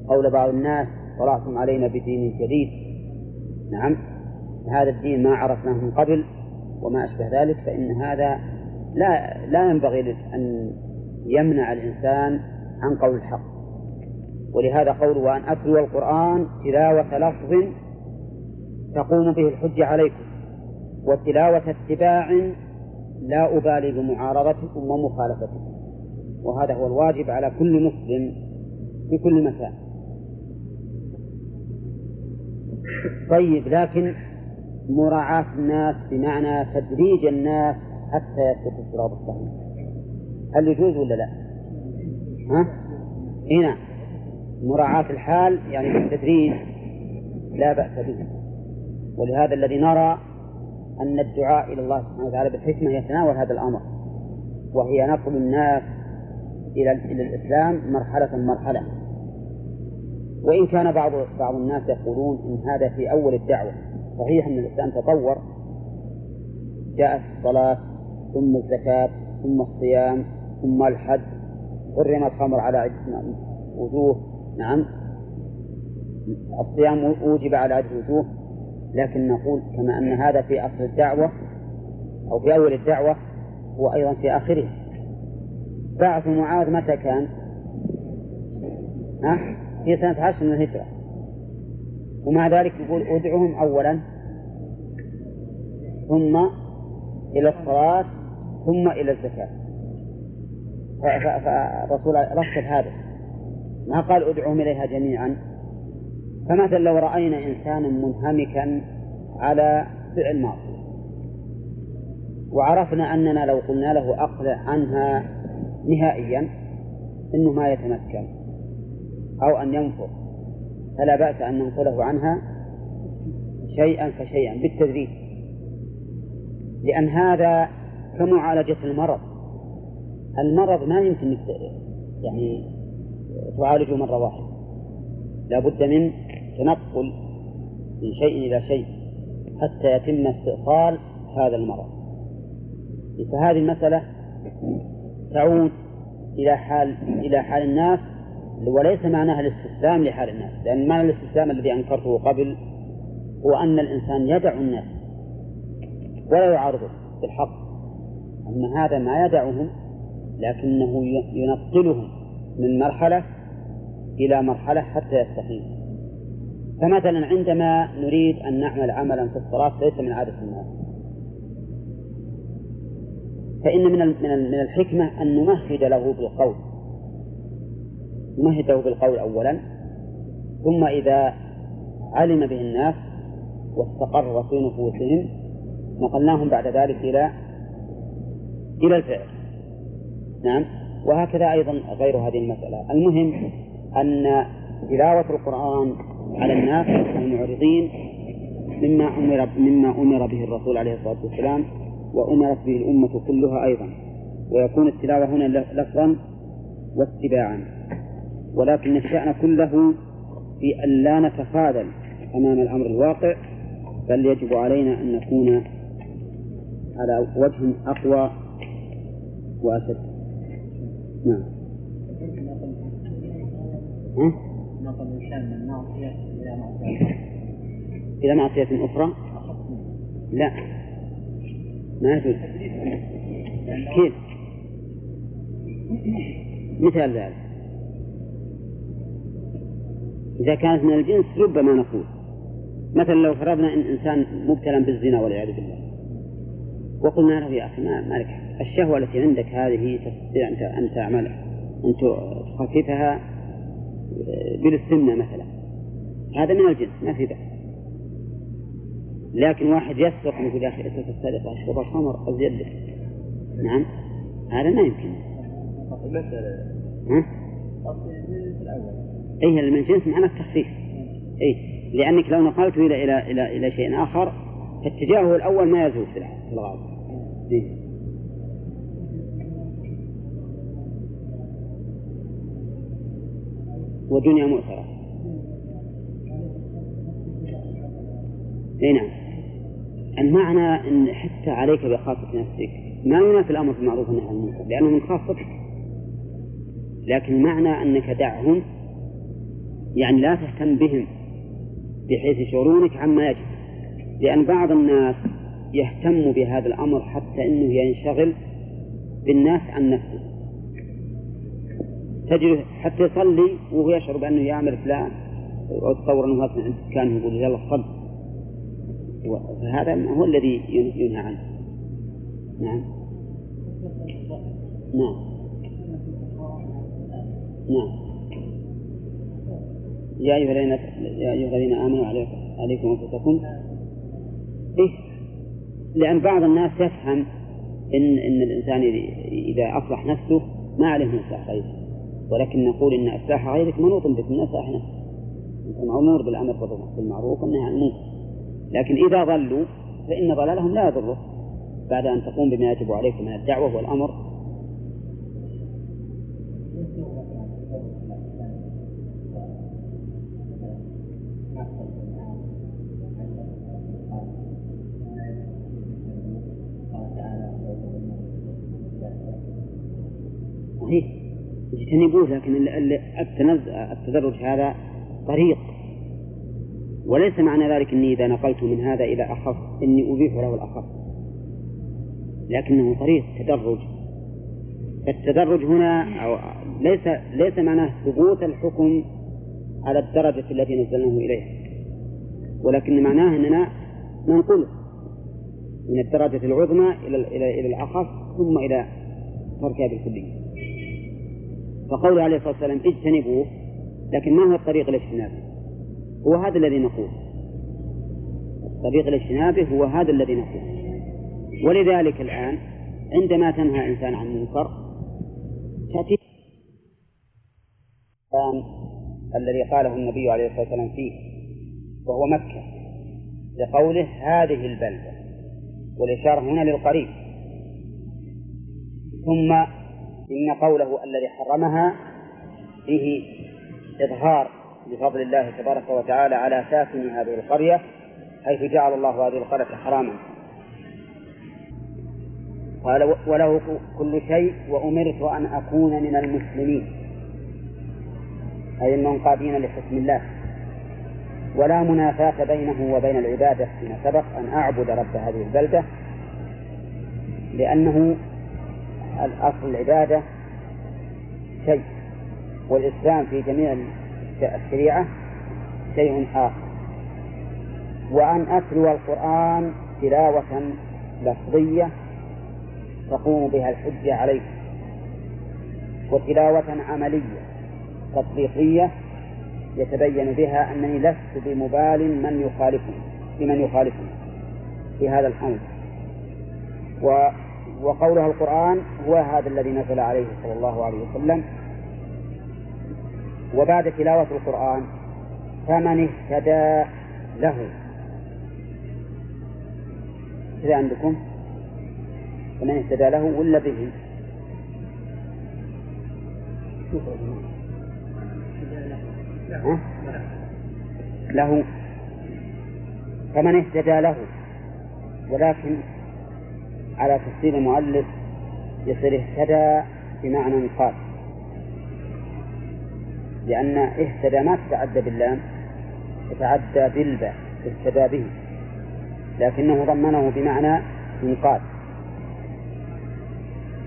قول بعض الناس طلعتم علينا بدين جديد نعم هذا الدين ما عرفناه من قبل وما أشبه ذلك فإن هذا لا لا ينبغي أن يمنع الإنسان عن قول الحق. ولهذا قوله وأن أتلو القرآن تلاوة لفظ تقوم به الحجة عليكم وتلاوة اتباع لا أبالي بمعارضتكم ومخالفتكم. وهذا هو الواجب على كل مسلم في كل مكان. طيب لكن مراعاة الناس بمعنى تدريج الناس حتى يسلكوا الصراط الصحيح هل يجوز ولا لا؟ ها؟ هنا. مراعاة الحال يعني بالتدريج لا بأس به. ولهذا الذي نرى أن الدعاء إلى الله سبحانه وتعالى بالحكمة يتناول هذا الأمر. وهي نقل الناس إلى إلى الإسلام مرحلة مرحلة. وإن كان بعض بعض الناس يقولون إن هذا في أول الدعوة. صحيح أن الإسلام تطور. جاءت الصلاة ثم الزكاة ثم الصيام ثم الحج. حرم الخمر على عدة وجوه. نعم. الصيام أوجب على عدة وجوه. لكن نقول كما أن هذا في أصل الدعوة أو في أول الدعوة هو أيضا في آخرها. بعث معاذ متى كان؟ ها؟ في سنة عشر من الهجرة. ومع ذلك يقول ادعهم أولا. ثم إلى الصلاة. ثم إلى الزكاة. فالرسول رتب هذا. ما قال ادعوهم إليها جميعا. فمثلا لو رأينا إنسانا منهمكا على فعل معصية. وعرفنا أننا لو قلنا له أقلع عنها نهائيا إنه ما يتمكن. أو أن ينفر. فلا بأس أن ننقله عنها شيئا فشيئا بالتدريج. لأن هذا كمعالجة المرض. المرض ما يمكن يعني تعالجه مرة واحدة. لا بد من تنقل من شيء إلى شيء حتى يتم استئصال هذا المرض. فهذه المسألة تعود إلى حال إلى حال الناس وليس معناها الاستسلام لحال الناس لأن معنى الاستسلام الذي أنكرته قبل هو أن الإنسان يدع الناس ولا يعارضه بالحق. أما هذا ما يدعهم لكنه ينقلهم من مرحلة إلى مرحلة حتى يستقيم فمثلا عندما نريد أن نعمل عملا في الصلاة ليس من عادة الناس. فإن من من الحكمة أن نمهد له بالقول. نمهد له بالقول أولا ثم إذا علم به الناس واستقر في نفوسهم نقلناهم بعد ذلك إلى إلى الفعل. نعم؟ وهكذا أيضا غير هذه المسألة. المهم أن تلاوة القرآن على الناس المعرضين مما أمر مما أمر به الرسول عليه الصلاة والسلام وأمرت به الأمة كلها أيضا. ويكون التلاوة هنا لفظا واتباعا. ولكن الشأن كله في أن لا نتخاذل أمام الأمر الواقع بل يجب علينا أن نكون على وجه أقوى وأشد نعم. نقل الإنسان من معصية إلى معصية إلى معصية أخرى؟ لا. ما يجوز كيف؟ مثال ذلك. إذا كانت من الجنس ربما نقول. مثلا لو فرضنا إن إنسان مبتلى بالزنا والعياذ بالله. وقلنا له يا أخي ما, ما لك الشهوة التي عندك هذه تستطيع أن تعملها أن تخففها بالسنة مثلا. هذا من الجنس ما في بأس. لكن واحد يسرق يقول يا أخي أترك السرقة أشرب الخمر أزيد. نعم. هذا ما يمكن. ها؟ أي من الجنس معنى التخفيف. أي لأنك لو نقلته إلى إلى إلى إلى شيء آخر فاتجاهه الأول ما يزول في الغالب. إيه؟ ودنيا مؤثرة. أي نعم. المعنى إن حتى عليك بخاصة نفسك ما ينافي الأمر بالمعروف والنهي عن المنكر؟ لأنه من خاصتك. لكن معنى أنك دعهم يعني لا تهتم بهم بحيث يشعرونك عما يجب. لأن بعض الناس يهتم بهذا الأمر حتى أنه ينشغل بالناس عن نفسه. تجد حتى يصلي وهو يشعر بأنه يعمل فلان أو تصور أنه غصب عن كان يقول يلا صل. فهذا هو الذي ينهى عنه. نعم. نعم. نعم. يا أيها الذين يا أيها الذين آمنوا عليكم أنفسكم. إيه. لأن بعض الناس يفهم إن إن الإنسان إذا أصلح نفسه ما عليه من إصلاح غيره ولكن نقول إن إصلاح غيرك منوط بك من إصلاح نفسك. أنت مأمور بالأمر بالمعروف والنهي عن المنكر. لكن إذا ضلوا فإن ضلالهم لا يضره بعد أن تقوم بما يجب عليك من الدعوة والأمر صحيح اجتنبوه لكن التدرج هذا طريق. وليس معنى ذلك أني إذا نقلت من هذا إلى أخف إني أبيح له الأخف لكنه طريق تدرج. التدرج هنا أو ليس ليس معناه ثبوت الحكم على الدرجة التي نزلناه إليها. ولكن معناه أننا ننقله من الدرجة العظمى إلى إلى إلى الأخف ثم إلى تركها بالكلية فقوله عليه الصلاة والسلام اجتنبوه لكن ما هو الطريق الاجتناب هو هذا الذي نقول. طريق الاجتناب هو هذا الذي نقول. ولذلك الآن عندما تنهى إنسان عن منكر تأتي الذي قاله النبي عليه الصلاة والسلام فيه وهو مكة لقوله هذه البلدة والإشارة هنا للقريب. ثم إن قوله الذي حرمها فيه إظهار بفضل الله تبارك وتعالى على ساكن هذه القرية حيث جعل الله هذه القرية حراما. قال وله كل شيء وأمرت أن أكون من المسلمين. أي المنقادين لحكم الله. ولا منافاة بينه وبين العبادة فيما سبق أن أعبد رب هذه البلدة لأنه الأصل العبادة شيء والإسلام في جميع الشريعة شيء آخر. وأن أتلو القرآن تلاوة لفظية تقوم بها الحجة عليه وتلاوة عملية تطبيقية يتبين بها أنني لست بمبال من يخالفني بمن يخالفني. في هذا الأمر و وقولها القرآن هو هذا الذي نزل عليه صلى الله عليه وسلم. وبعد تلاوة القرآن فمن اهتدى له. كذا عندكم؟ فمن اهتدى له ولا به؟ له. فمن اهتدى له ولكن على تفسير المؤلف يصير اهتدى بمعنى قال. لأن اهتدى ما تتعدى باللام تتعدى بالباء اهتدى به. لكنه ضمنه بمعنى انقاذ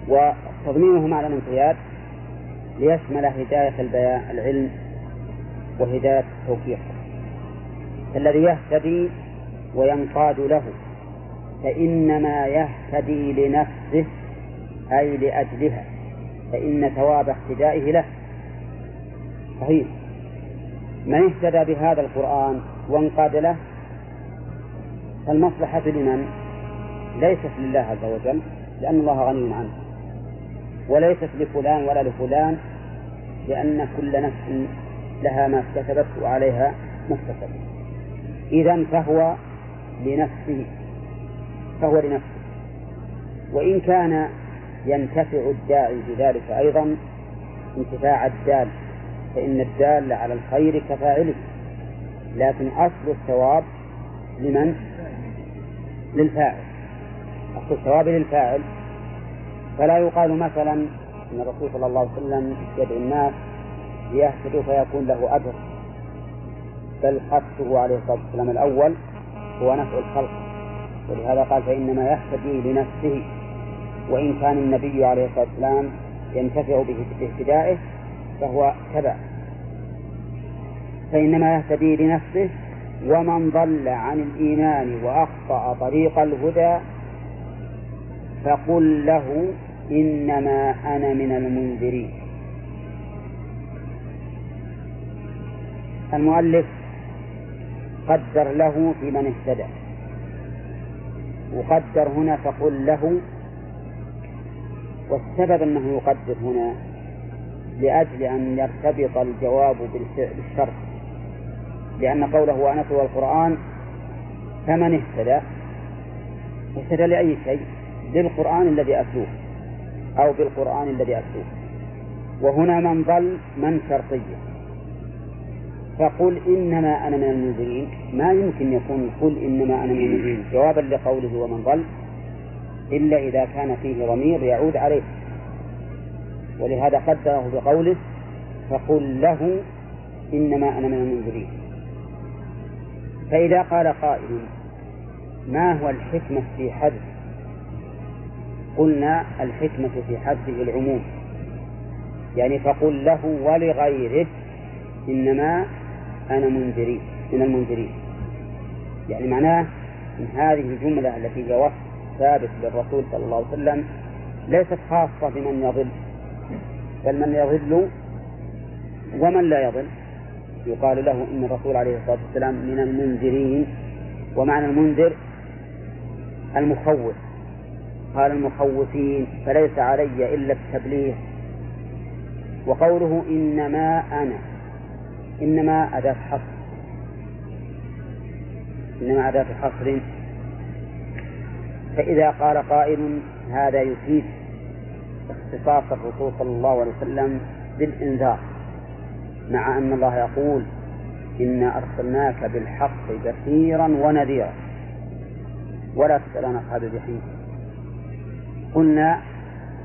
وتضمينه معنى الانقياد ليشمل هداية البيان العلم وهداية التوفيق الذي يهتدي وينقاد له. فإنما يهتدي لنفسه أي لأجلها فإن ثواب اهتدائه له. صحيح. من اهتدى بهذا القرآن وانقاد له فالمصلحة لمن؟ ليست لله عز وجل لأن الله غني عنه. وليست لفلان ولا لفلان لأن كل نفس لها ما اكتسبت وعليها ما اكتسبت. إذا فهو لنفسه. فهو لنفسه. وإن كان ينتفع الداعي بذلك أيضا انتفاع الدال فإن الدال على الخير كفاعله. لكن أصل الثواب لمن؟ للفاعل. أصل الثواب للفاعل. فلا يقال مثلا أن الرسول صلى الله عليه وسلم يدعو الناس ليهتدوا فيكون له أجر. بل قصده عليه الصلاة والسلام الأول هو نفع الخلق. ولهذا قال فإنما يهتدي لنفسه وإن كان النبي عليه الصلاة والسلام ينتفع باهتدائه فهو تبع. فإنما يهتدي لنفسه ومن ضل عن الإيمان وأخطأ طريق الهدى فقل له إنما أنا من المنذرين. المؤلف قدر له في من اهتدى. وقدر هنا فقل له والسبب أنه يقدر هنا لأجل أن يرتبط الجواب بالشرط. لأن قوله وأن أتلو القرآن فمن اهتدى اهتدى لأي شيء؟ للقرآن الذي أتلوه أو بالقرآن الذي أتلوه. وهنا من ضل من شرطية. فقل إنما أنا من المنذرين. ما يمكن يكون قل إنما أنا من المنذرين. جوابا لقوله ومن ضل إلا إذا كان فيه ضمير يعود عليه. ولهذا قدره بقوله فقل له إنما أنا من المنذرين. فإذا قال قائل ما هو الحكمة في حذف؟ قلنا الحكمة في حذفه العموم. يعني فقل له ولغيره إنما أنا منذرين من المنذرين. يعني معناه أن هذه الجملة التي هي وصف ثابت للرسول صلى الله عليه وسلم ليست خاصة بمن يضل بل من يضل ومن لا يضل. يقال له إن الرسول عليه الصلاة والسلام من المنذرين ومعنى المنذر المخوف. قال المخوفين فليس علي إلا التبليغ. وقوله إنما أنا. إنما أداة حصر إنما أداة حصر فإذا قال قائل هذا يفيد اختصاص الرسول صلى الله عليه وسلم بالإنذار مع أن الله يقول إنا أرسلناك بالحق بشيرا ونذيرا ولا تسأل عن أصحاب الجحيم. قلنا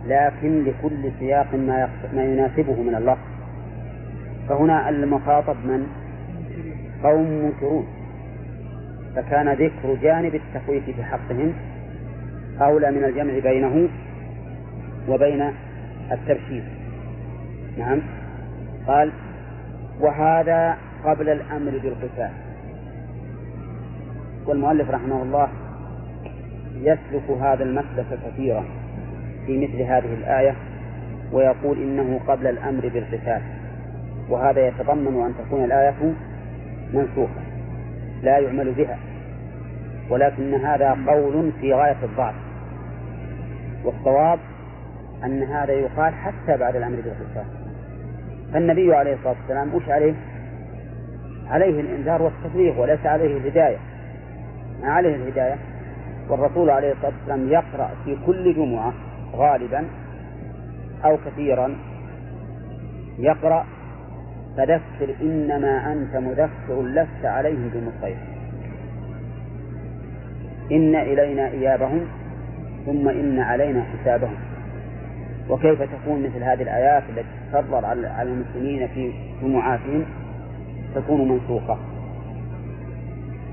لكن لكل سياق ما, ما يناسبه من اللفظ. فهنا المخاطب من؟ قوم منكرون. فكان ذكر جانب التخويف في حقهم أولى من الجمع بينه وبين التبشير. نعم. قال وهذا قبل الأمر بالقتال. والمؤلف رحمه الله يسلك هذا المسلك كثيرا في مثل هذه الآية ويقول إنه قبل الأمر بالقتال. وهذا يتضمن أن تكون الآية منسوخة. لا يعمل بها. ولكن هذا قول في غاية الضعف. والصواب أن هذا يقال حتى بعد الأمر بالقتال فالنبي عليه الصلاة والسلام وش عليه؟ عليه الإنذار والتبليغ وليس عليه الهداية. ما عليه الهداية؟ والرسول عليه الصلاة والسلام يقرأ في كل جمعة غالبا أو كثيرا يقرأ فذكر إنما أنت مذكر لست عليهم بمسيطر إن إلينا إيابهم ثم إن علينا حسابهم. وكيف تكون مثل هذه الآيات التي تكرر على المسلمين في جمعاتهم؟ تكون منسوخة.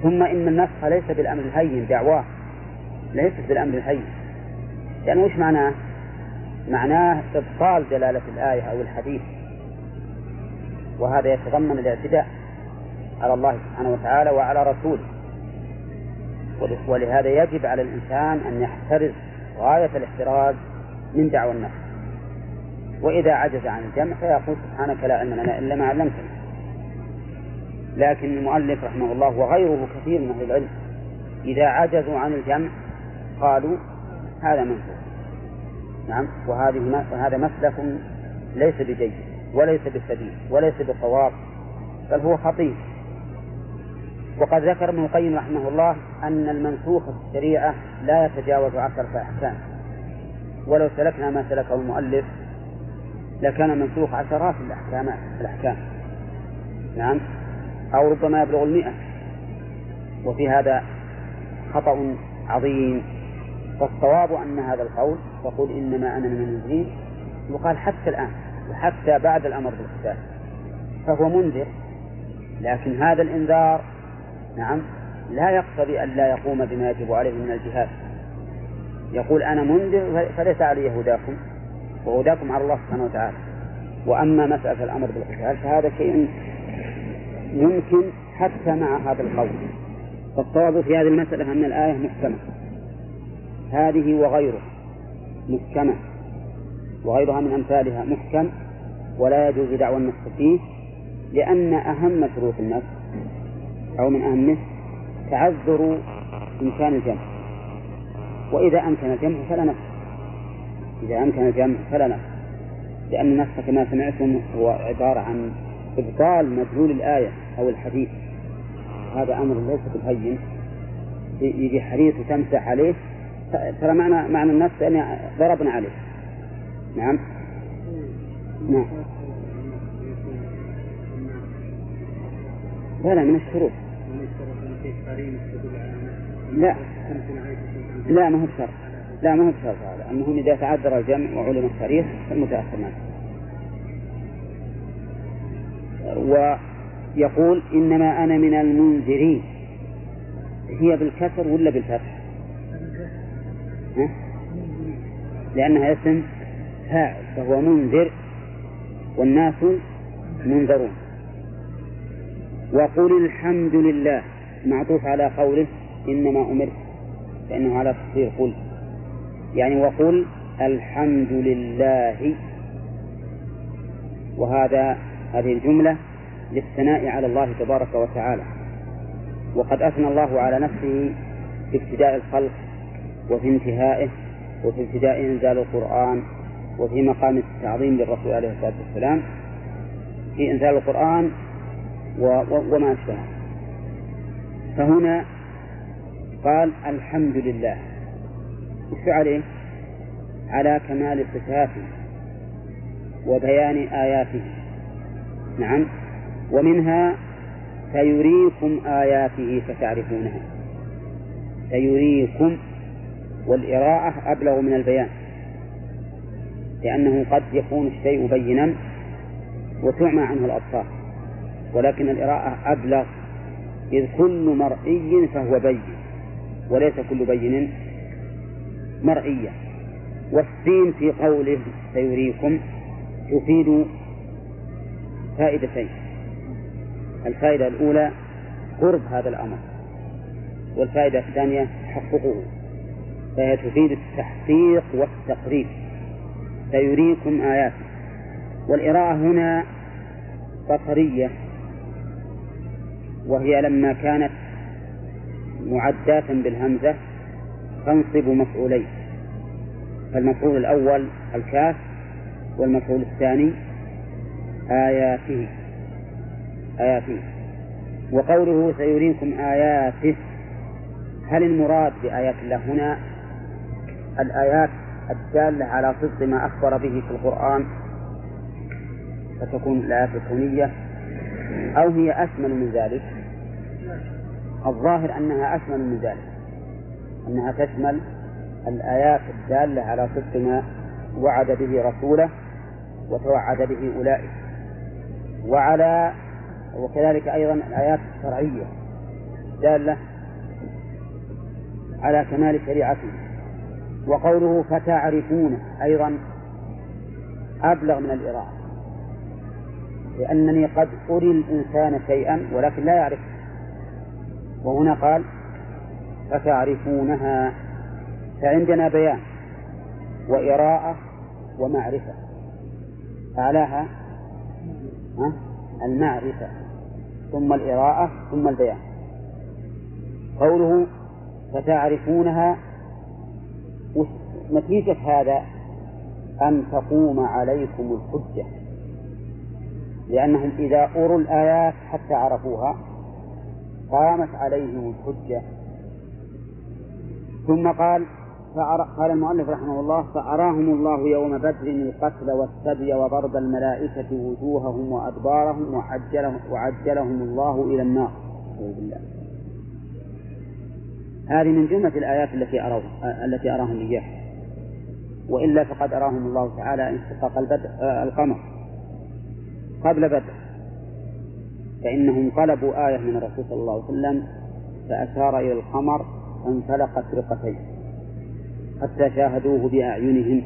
ثم إن النسخ ليس بالأمر الهين دعواه. ليست بالأمر الهين. يعني وش معناه؟ معناه إبطال دلالة الآية أو الحديث. وهذا يتضمن الاعتداء على الله سبحانه وتعالى وعلى رسوله. ولهذا يجب على الإنسان أن يحترز غاية الاحتراز من دعوى النفس وإذا عجز عن الجمع فيقول سبحانك لا علم لنا إلا ما علمتنا. لكن المؤلف رحمه الله وغيره كثير من أهل العلم إذا عجزوا عن الجمع قالوا هذا منسوخ نعم وهذه وهذا مسلك ليس بجيد. وليس بسديد وليس بصواب بل هو خطير. وقد ذكر ابن القيم رحمه الله أن المنسوخ في الشريعة لا يتجاوز عشرة أحكام. ولو سلكنا ما سلكه المؤلف لكان المنسوخ عشرات الأحكام الأحكام. نعم؟ أو ربما يبلغ المئة. وفي هذا خطأ عظيم. فالصواب أن هذا القول تقول إنما أنا من المنذرين وقال حتى الآن. وحتى بعد الأمر بالقتال. فهو منذر لكن هذا الإنذار نعم لا يقتضي أن لا يقوم بما يجب عليه من الجهاد. يقول أنا منذر فليس علي هداكم وهداكم على الله سبحانه وتعالى. وأما مسألة الأمر بالقتال فهذا شيء يمكن حتى مع هذا القول. فالصواب في هذه المسألة أن الآية محكمة. هذه وغيرها محكمة وغيرها من أمثالها محكم. ولا يجوز دعوى النص فيه لأن أهم شروط النص أو من أهمه تعذر إمكان الجمع. وإذا أمكن الجمع فلا نص إذا أمكن الجمع فلا نص لأن النص كما سمعتم هو عبارة عن إبطال مدلول الآية أو الحديث. هذا أمر ليس بالهين يجي حديث وتمسح عليه ترى معنى معنى النص أن ضربنا عليه. نعم؟ نعم. لا من الشروط. لا. لا ما هو بشرط. لا ما هو بشرط هذا. المهم إذا تعذر الجمع وعلم التاريخ فالمتأخر ويقول إنما أنا من المنذرين. هي بالكسر ولا بالفتح؟ ها؟ لأنها اسم فاعل فهو منذر. والناس منذرون. وقل الحمد لله. معطوف على قوله إنما أمرت فإنه على تفسير قل. يعني وقل الحمد لله. وهذا هذه الجملة للثناء على الله تبارك وتعالى. وقد أثنى الله على نفسه في ابتداء الخلق وفي انتهائه وفي ابتداء إنزال القرآن وفي مقام التعظيم للرسول عليه الصلاة والسلام في إنزال القرآن وما أشبهه. فهنا قال الحمد لله. وش عليه؟ على كمال صفاته وبيان آياته. نعم. ومنها سيريكم آياته فتعرفونها. سيريكم والإراءة أبلغ من البيان. لأنه قد يكون الشيء بينا وتعمى عنه الأبصار. ولكن الإراءة أبلغ. إذ كل مرئي فهو بين وليس كل بين مرئيا والسين في قوله سيريكم تفيد فائدتين. الفائدة الأولى قرب هذا الأمر. والفائدة الثانية تحققه. فهي تفيد التحقيق والتقريب. سيريكم آياته والإراءة هنا بصرية وهي لما كانت معداة بالهمزة تنصب مفعولين فالمفعول الأول الكاف والمفعول الثاني آياته آياته. وقوله سيريكم آياته هل المراد بآيات الله هنا الآيات؟ الدالة على صدق ما أخبر به في القرآن فتكون الآيات الكونية أو هي أشمل من ذلك. الظاهر أنها أشمل من ذلك أنها تشمل الآيات الدالة على صدق ما وعد به رسوله وتوعد به أولئك. وعلى وكذلك أيضا الآيات الشرعية دالة على كمال شريعته. وقوله فتعرفونه أيضا أبلغ من الإراءة لأنني قد أري الإنسان شيئا ولكن لا يعرف. وهنا قال فتعرفونها. فعندنا بيان وإراءة ومعرفة. أعلاها؟ المعرفة. ثم الإراءة ثم البيان. قوله فتعرفونها نتيجة هذا؟ أن تقوم عليكم الحجة. لأنهم إذا أروا الآيات حتى عرفوها قامت عليهم الحجة. ثم قال قال المؤلف رحمه الله فأراهم الله يوم بدر القتل والسبي وضرب الملائكة وجوههم وأدبارهم وعجلهم, وعجلهم الله إلى النار. بالله. هذه من جملة الآيات التي أروا التي أراهم إياها. وإلا فقد أراهم الله تعالى انشقاق البدر القمر. قبل بدر فإنهم طلبوا آية من الرسول صلى الله عليه وسلم فأشار إلى القمر فانفلقت فرقتين. حتى شاهدوه بأعينهم.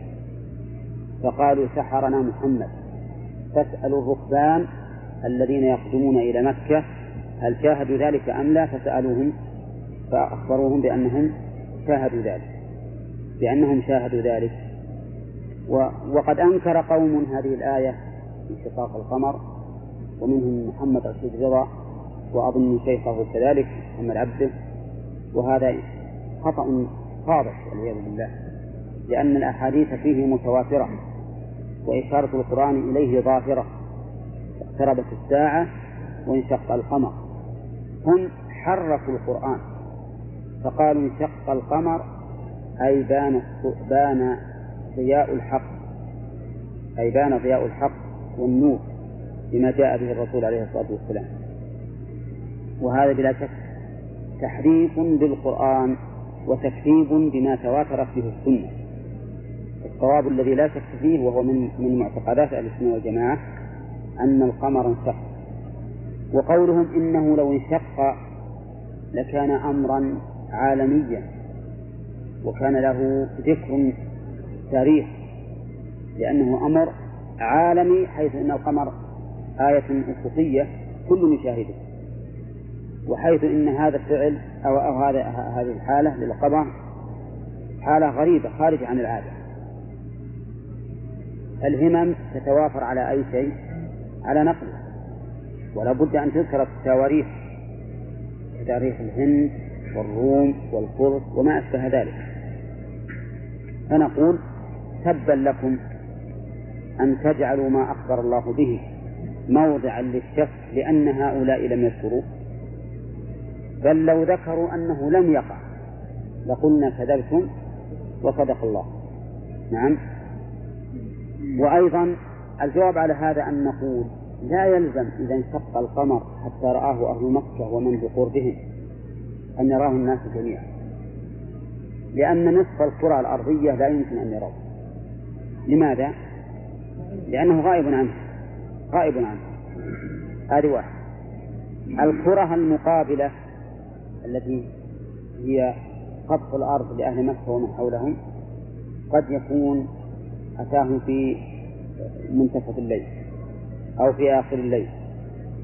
فقالوا سحرنا محمد. فاسألوا الركبان الذين يقدمون إلى مكة هل شاهدوا ذلك أم لا؟ فسألوهم. فأخبروهم بأنهم شاهدوا ذلك. بأنهم شاهدوا ذلك. وقد أنكر قوم هذه الآية انشقاق القمر ومنهم محمد رشيد رضا وأظن شيخه كذلك محمد عبده. وهذا خطأ واضح والعياذ بالله لأن الأحاديث فيه متواترة وإشارة القرآن إليه ظاهرة. اقتربت الساعة وانشق القمر. هم حرفوا القرآن. فقالوا انشق القمر أي بان بان ضياء الحق أي بان ضياء الحق والنور بما جاء به الرسول عليه الصلاة والسلام. وهذا بلا شك تحريف للقرآن وتكذيب بما تواترت به السنة. الصواب الذي لا شك فيه وهو من من معتقدات أهل السنة والجماعة أن القمر انشق. وقولهم إنه لو انشق لكان أمرا عالميا وكان له ذكر تاريخ لأنه أمر عالمي حيث أن القمر آية أفقية كل يشاهده وحيث أن هذا الفعل أو, أو هذا هذه الحالة للقمر حالة غريبة خارجة عن العادة. الهمم تتوافر على أي شيء؟ على نقله ولا بد أن تذكر التواريخ كتاريخ الهند والروم والفرس وما أشبه ذلك. فنقول تبا لكم أن تجعلوا ما أخبر الله به موضعا للشك لأن هؤلاء لم يذكروه. بل لو ذكروا أنه لم يقع لقلنا كذبتم وصدق الله. نعم. وأيضا الجواب على هذا أن نقول لا يلزم إذا انشق القمر حتى رآه أهل مكة ومن بقربهم. أن يراه الناس جميعا. لأن نصف الكرة الأرضية لا يمكن أن يروه لماذا؟ لأنه غائب عنه. غائب عنه. هذه واحد الكرة المقابلة التي هي خط الأرض لأهل مكة ومن حولهم قد يكون أتاهم في منتصف الليل أو في آخر الليل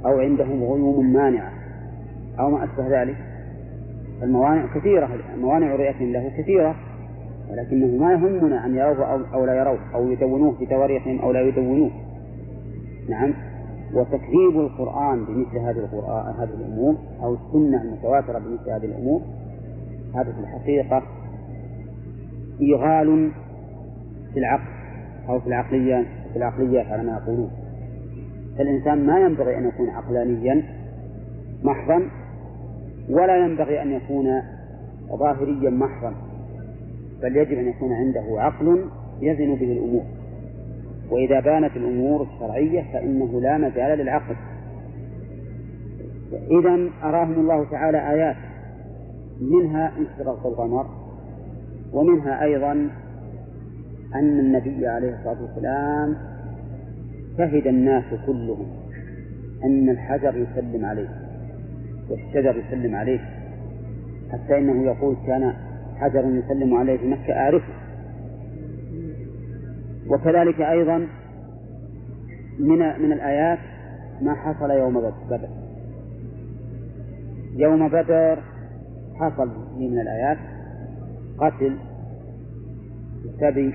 أو عندهم غيوم مانعة أو ما أشبه ذلك. الموانع كثيرة موانع رؤية له كثيرة ولكنه ما يهمنا أن يروه أو, لا يروه أو يدونوه في تواريخهم أو لا يدونوه. نعم. وتكذيب القرآن بمثل هذه القرآن هذه الأمور أو السنة المتواترة بمثل هذه الأمور هذا في الحقيقة إيغال في العقل أو في العقلية في العقليات على ما يقولون. فالإنسان ما ينبغي أن يكون عقلانيا محضا ولا ينبغي أن يكون ظاهريا محضا بل يجب أن يكون عنده عقل يزن به الأمور. وإذا بانت الأمور الشرعية فإنه لا مجال للعقل. إذا أراهم الله تعالى آيات منها انشراق القمر ومنها أيضا أن النبي عليه الصلاة والسلام شهد الناس كلهم أن الحجر يسلم عليه. والشجر يسلم عليه حتى إنه يقول كان حجر يسلم عليه في مكة أعرفه. وكذلك أيضا من من الآيات ما حصل يوم بدر. يوم بدر حصل من الآيات قتل وسبي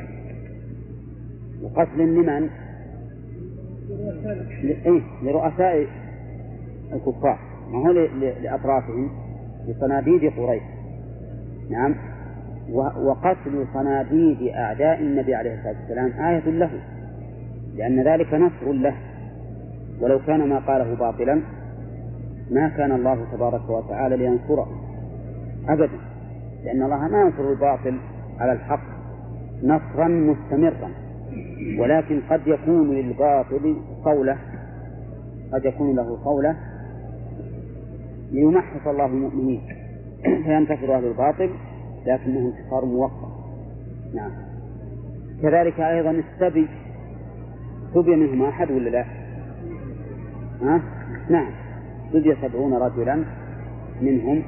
وقتل لمن؟ إيه لرؤساء الكفار. ما هو لأطرافهم؟ لصناديد قريش. نعم. وقتل صناديد أعداء النبي عليه الصلاة والسلام آية له لأن ذلك نصر له. ولو كان ما قاله باطلا ما كان الله تبارك وتعالى لينصره أبدا. لأن الله ما ينصر الباطل على الحق نصرا مستمرا ولكن قد يكون للباطل صولة قد يكون له صولة ليمحص الله المؤمنين. فينتصر أهل الباطل لكنه انتصار موقت. نعم. كذلك أيضا السبي سبي منهم أحد ولا لا؟ ها؟ نعم. سبي سبعون رجلا منهم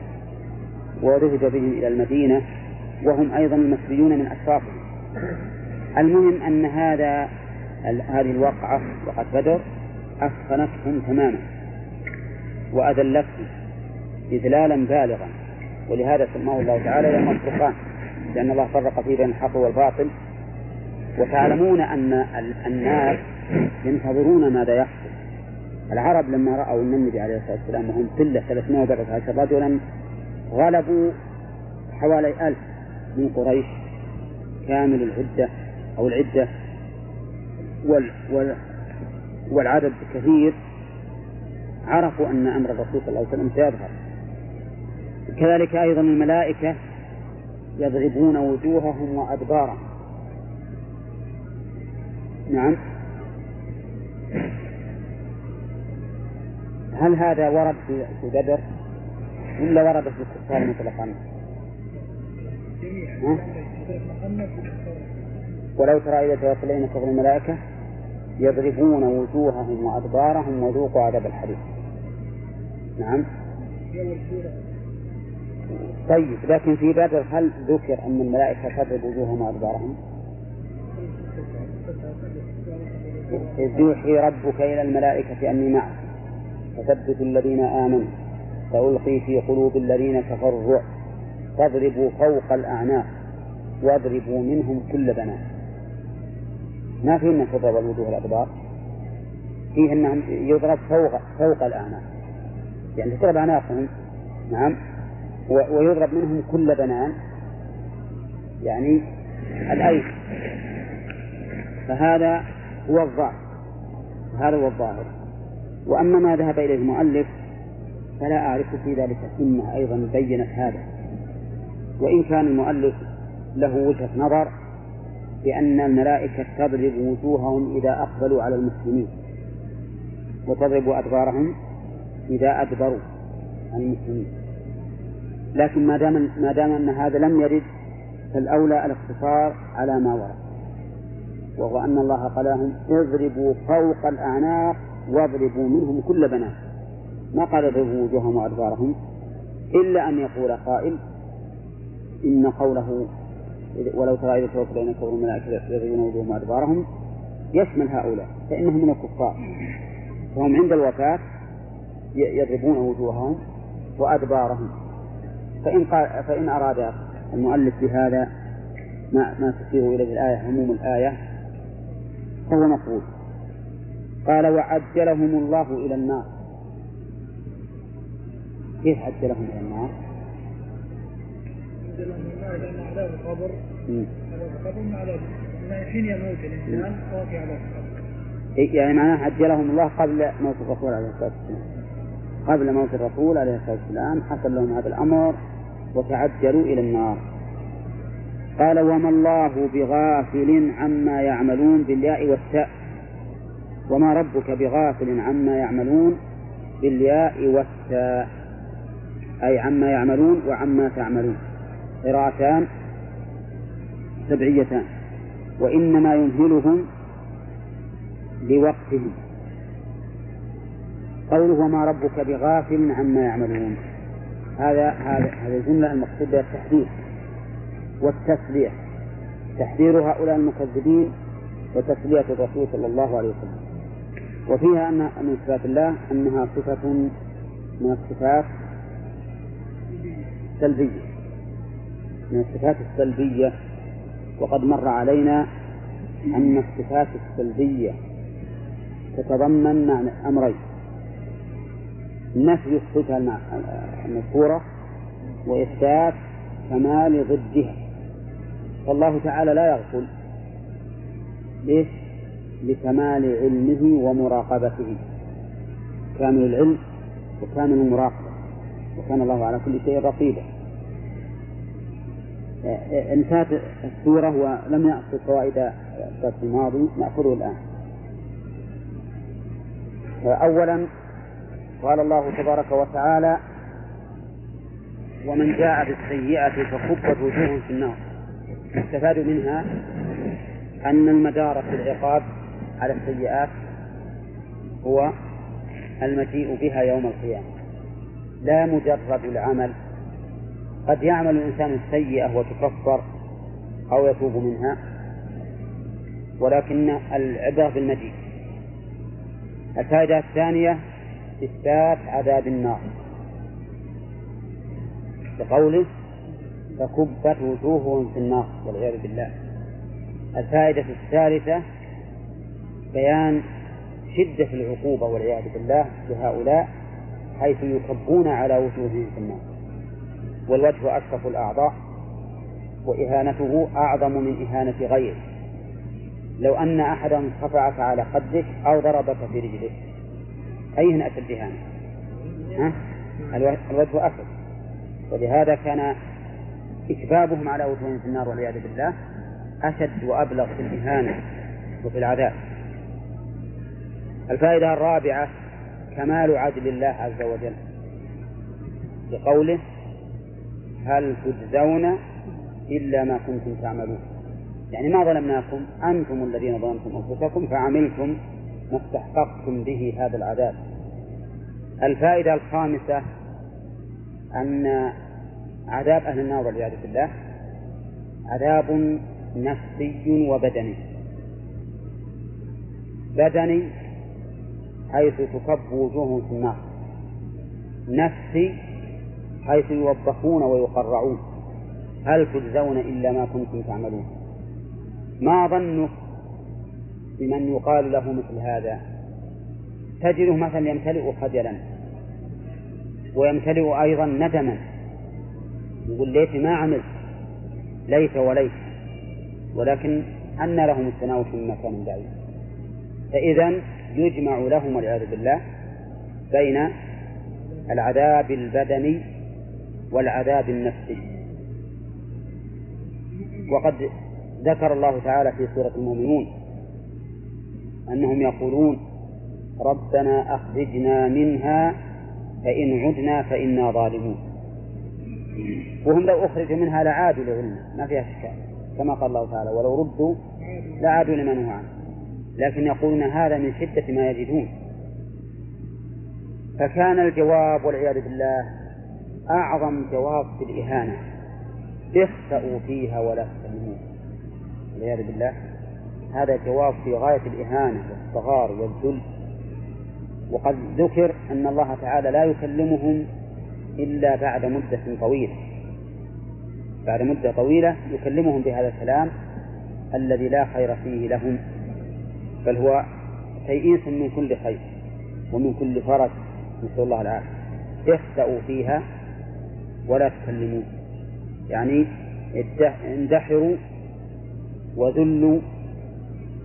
وذهب بهم إلى المدينة وهم أيضا المسبيون من أشرافهم. المهم أن هذا هذه الواقعة وقد بدر أثخنتهم تماما وأذلتهم. إذلالا بالغا. ولهذا سماه الله تعالى يوم الفرقان لأن الله فرق فيه بين الحق والباطل. وتعلمون أن الناس ينتظرون ماذا يحصل. العرب لما رأوا أن النبي عليه الصلاة والسلام وهم قلة 313 رجلا غلبوا حوالي ألف من قريش كامل العدة أو العدة وال وال والعدد كثير عرفوا أن أمر الرسول صلى الله عليه وسلم سيظهر. كذلك أيضا الملائكة يضربون وجوههم وأدبارهم. نعم. هل هذا ورد في بدر؟ ولا ورد في الكفار مطلقا؟ ولو ترى إذا توفى كفر الملائكة يضربون وجوههم وأدبارهم وذوقوا عذاب الحريق. نعم. طيب لكن في بدر هل ذكر أن الملائكة تضرب وجوههم وأدبارهم؟ إذ يوحي ربك إلى الملائكة أني معك. فثبت الذين آمنوا سألقي في قلوب الذين كفروا الرعب فاضربوا فوق الأعناق واضربوا منهم كل بنات. ما في أنك تضرب الوجوه الأدبار فيه أنهم يضرب فوق فوق الأعناق. يعني تضرب أعناقهم. نعم. ويضرب منهم كل بنان. يعني الأيس. فهذا هو الظاهر. هذا هو الظاهر. وأما ما ذهب إليه المؤلف فلا أعرف في ذلك. سنة أيضا بينت هذا. وإن كان المؤلف له وجهة نظر بأن الملائكة تضرب وجوههم إذا أقبلوا على المسلمين. وتضرب أدبارهم إذا أدبروا عن المسلمين. لكن ما دام ما دام أن هذا لم يرد فالأولى الاقتصار على ما ورد. وهو أن الله قال لهم اضربوا فوق الأعناق واضربوا منهم كل بنات. ما قال اضربوا وجوههم وأدبارهم إلا أن يقول قائل إن قوله ولو ترى إذا توفى بين كفر الملائكة يضربون وجوههم وأدبارهم يشمل هؤلاء فإنهم من الكفار. فهم عند الوفاة يضربون وجوههم وأدبارهم. فإن قال فإن أراد المؤلف بهذا ما ما تشير إليه الآية عموم الآية فهو مقبول قال وعجلهم الله إلى النار. كيف عجلهم إلى النار؟ عجلهم إلى النار عذاب القبر عذاب القبر من عذاب حين يموت الإنسان فهو في عذاب القبر يعني معناه عجلهم الله قبل موت الرسول عليه الصلاة والسلام. قبل موت الرسول عليه الصلاة والسلام حصل لهم هذا الأمر. وتعجلوا إلى النار. قال وما الله بغافل عما يعملون بالياء والتاء. وما ربك بغافل عما يعملون بالياء والتاء. أي عما يعملون وعما تعملون. قراءتان سبعيتان. وإنما يمهلهم لوقتهم. قوله وما ربك بغافل عما يعملون. هذا هذا هذه الجملة المقصود بها التحذير والتسلية. تحذير هؤلاء المكذبين وتسلية الرسول صلى الله عليه وسلم. وفيها أن من صفات الله أنها صفة من الصفات السلبية. من الصفات السلبية. وقد مر علينا أن الصفات السلبية تتضمن معنى أمرين. نفي الصفة المذكورة وإثبات كمال ضدها فالله تعالى لا يغفل. ليش؟ لكمال علمه ومراقبته. كامل العلم وكامل المراقبة. وكان الله على كل شيء رقيبا. انتهت السورة ولم يأخذ فوائد الدرس الماضي نأخذه الآن. أولا قال الله تبارك وتعالى ومن جاء بالسيئة فكبت وجوههم في النار. يستفاد منها أن المدار في العقاب على السيئات هو المجيء بها يوم القيامة. لا مجرد العمل. قد يعمل الإنسان السيئة وتكفر أو يتوب منها ولكن العبرة بالمجيء. الفائدة الثانية إثبات عذاب النار. بقوله فكبت وجوههم في النار والعياذ بالله. الفائدة الثالثة بيان شدة العقوبة والعياذ بالله لهؤلاء حيث يكبون على وجوههم في النار. والوجه أشرف الأعضاء وإهانته أعظم من إهانة غيره. لو أن أحدا صفعك على خدك أو ضربك في رجلك أيهن أشد إهانة؟ ها؟ الوجه أشد ولهذا كان إكبابهم على وجوههم في النار والعياذ بالله أشد وأبلغ في الإهانة وفي العذاب. الفائدة الرابعة كمال عدل الله عز وجل. بقوله هل تجزون إلا ما كنتم تعملون. يعني ما ظلمناكم أنتم الذين ظلمتم أنفسكم فعملتم ما استحققتم به هذا العذاب. الفائدة الخامسة أن عذاب أهل النار والعياذ بالله عذاب نفسي وبدني. بدني حيث تكب وجوههم في النار. نفسي حيث يوبخون ويقرعون. هل تجزون إلا ما كنتم تعملون؟ ما ظنك بمن يقال له مثل هذا؟ تجده مثلا يمتلئ خجلا ويمتلئ أيضا ندما. يقول ليت ما عملت ليت وليت ولكن أن لهم التناوش من مكان بعيد. فإذا يجمع لهم والعياذ بالله بين العذاب البدني والعذاب النفسي. وقد ذكر الله تعالى في سورة المؤمنون أنهم يقولون ربنا أخرجنا منها فإن عدنا فإنا ظالمون. وهم لو أخرجوا منها لعادوا لعلم ما فيها إشكال كما قال الله تعالى ولو ردوا لعادوا لما نهوا عنه. لكن يقولون هذا من شدة ما يجدون. فكان الجواب والعياذ بالله أعظم جواب في الإهانة. اخسأوا فيها ولا تكلمون والعياذ بالله هذا جواب في غاية الإهانة والصغار والذل. وقد ذكر أن الله تعالى لا يكلمهم إلا بعد مدة طويلة. بعد مدة طويلة يكلمهم بهذا الكلام الذي لا خير فيه لهم بل هو تيئيس من كل خير ومن كل فرج. نسأل الله العافية. اخسأوا فيها ولا تكلمون يعني اندحروا وذلوا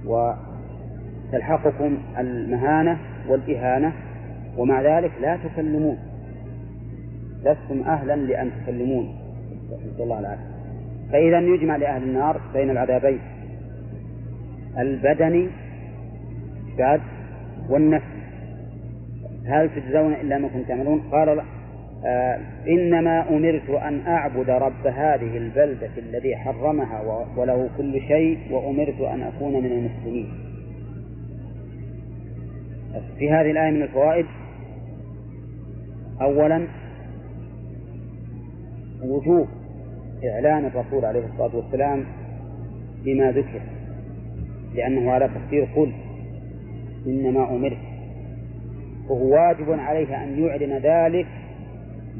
وتلحقكم المهانة والإهانة ومع ذلك لا تكلمون لستم أهلا لأن تكلمون نسأل الله العافية. فإذا يجمع لأهل النار بين العذابين. البدني بعد والنفس هل تجزون إلا ما كنتم تعملون؟ قال آه إنما أمرت أن أعبد رب هذه البلدة الذي حرمها وله كل شيء وأمرت أن أكون من المسلمين. في هذه الآية من الفوائد. أولا وجوب إعلان الرسول عليه الصلاة والسلام بما ذكر لأنه على تقدير قل إنما أمرت. وهو واجب عليه أن يعلن ذلك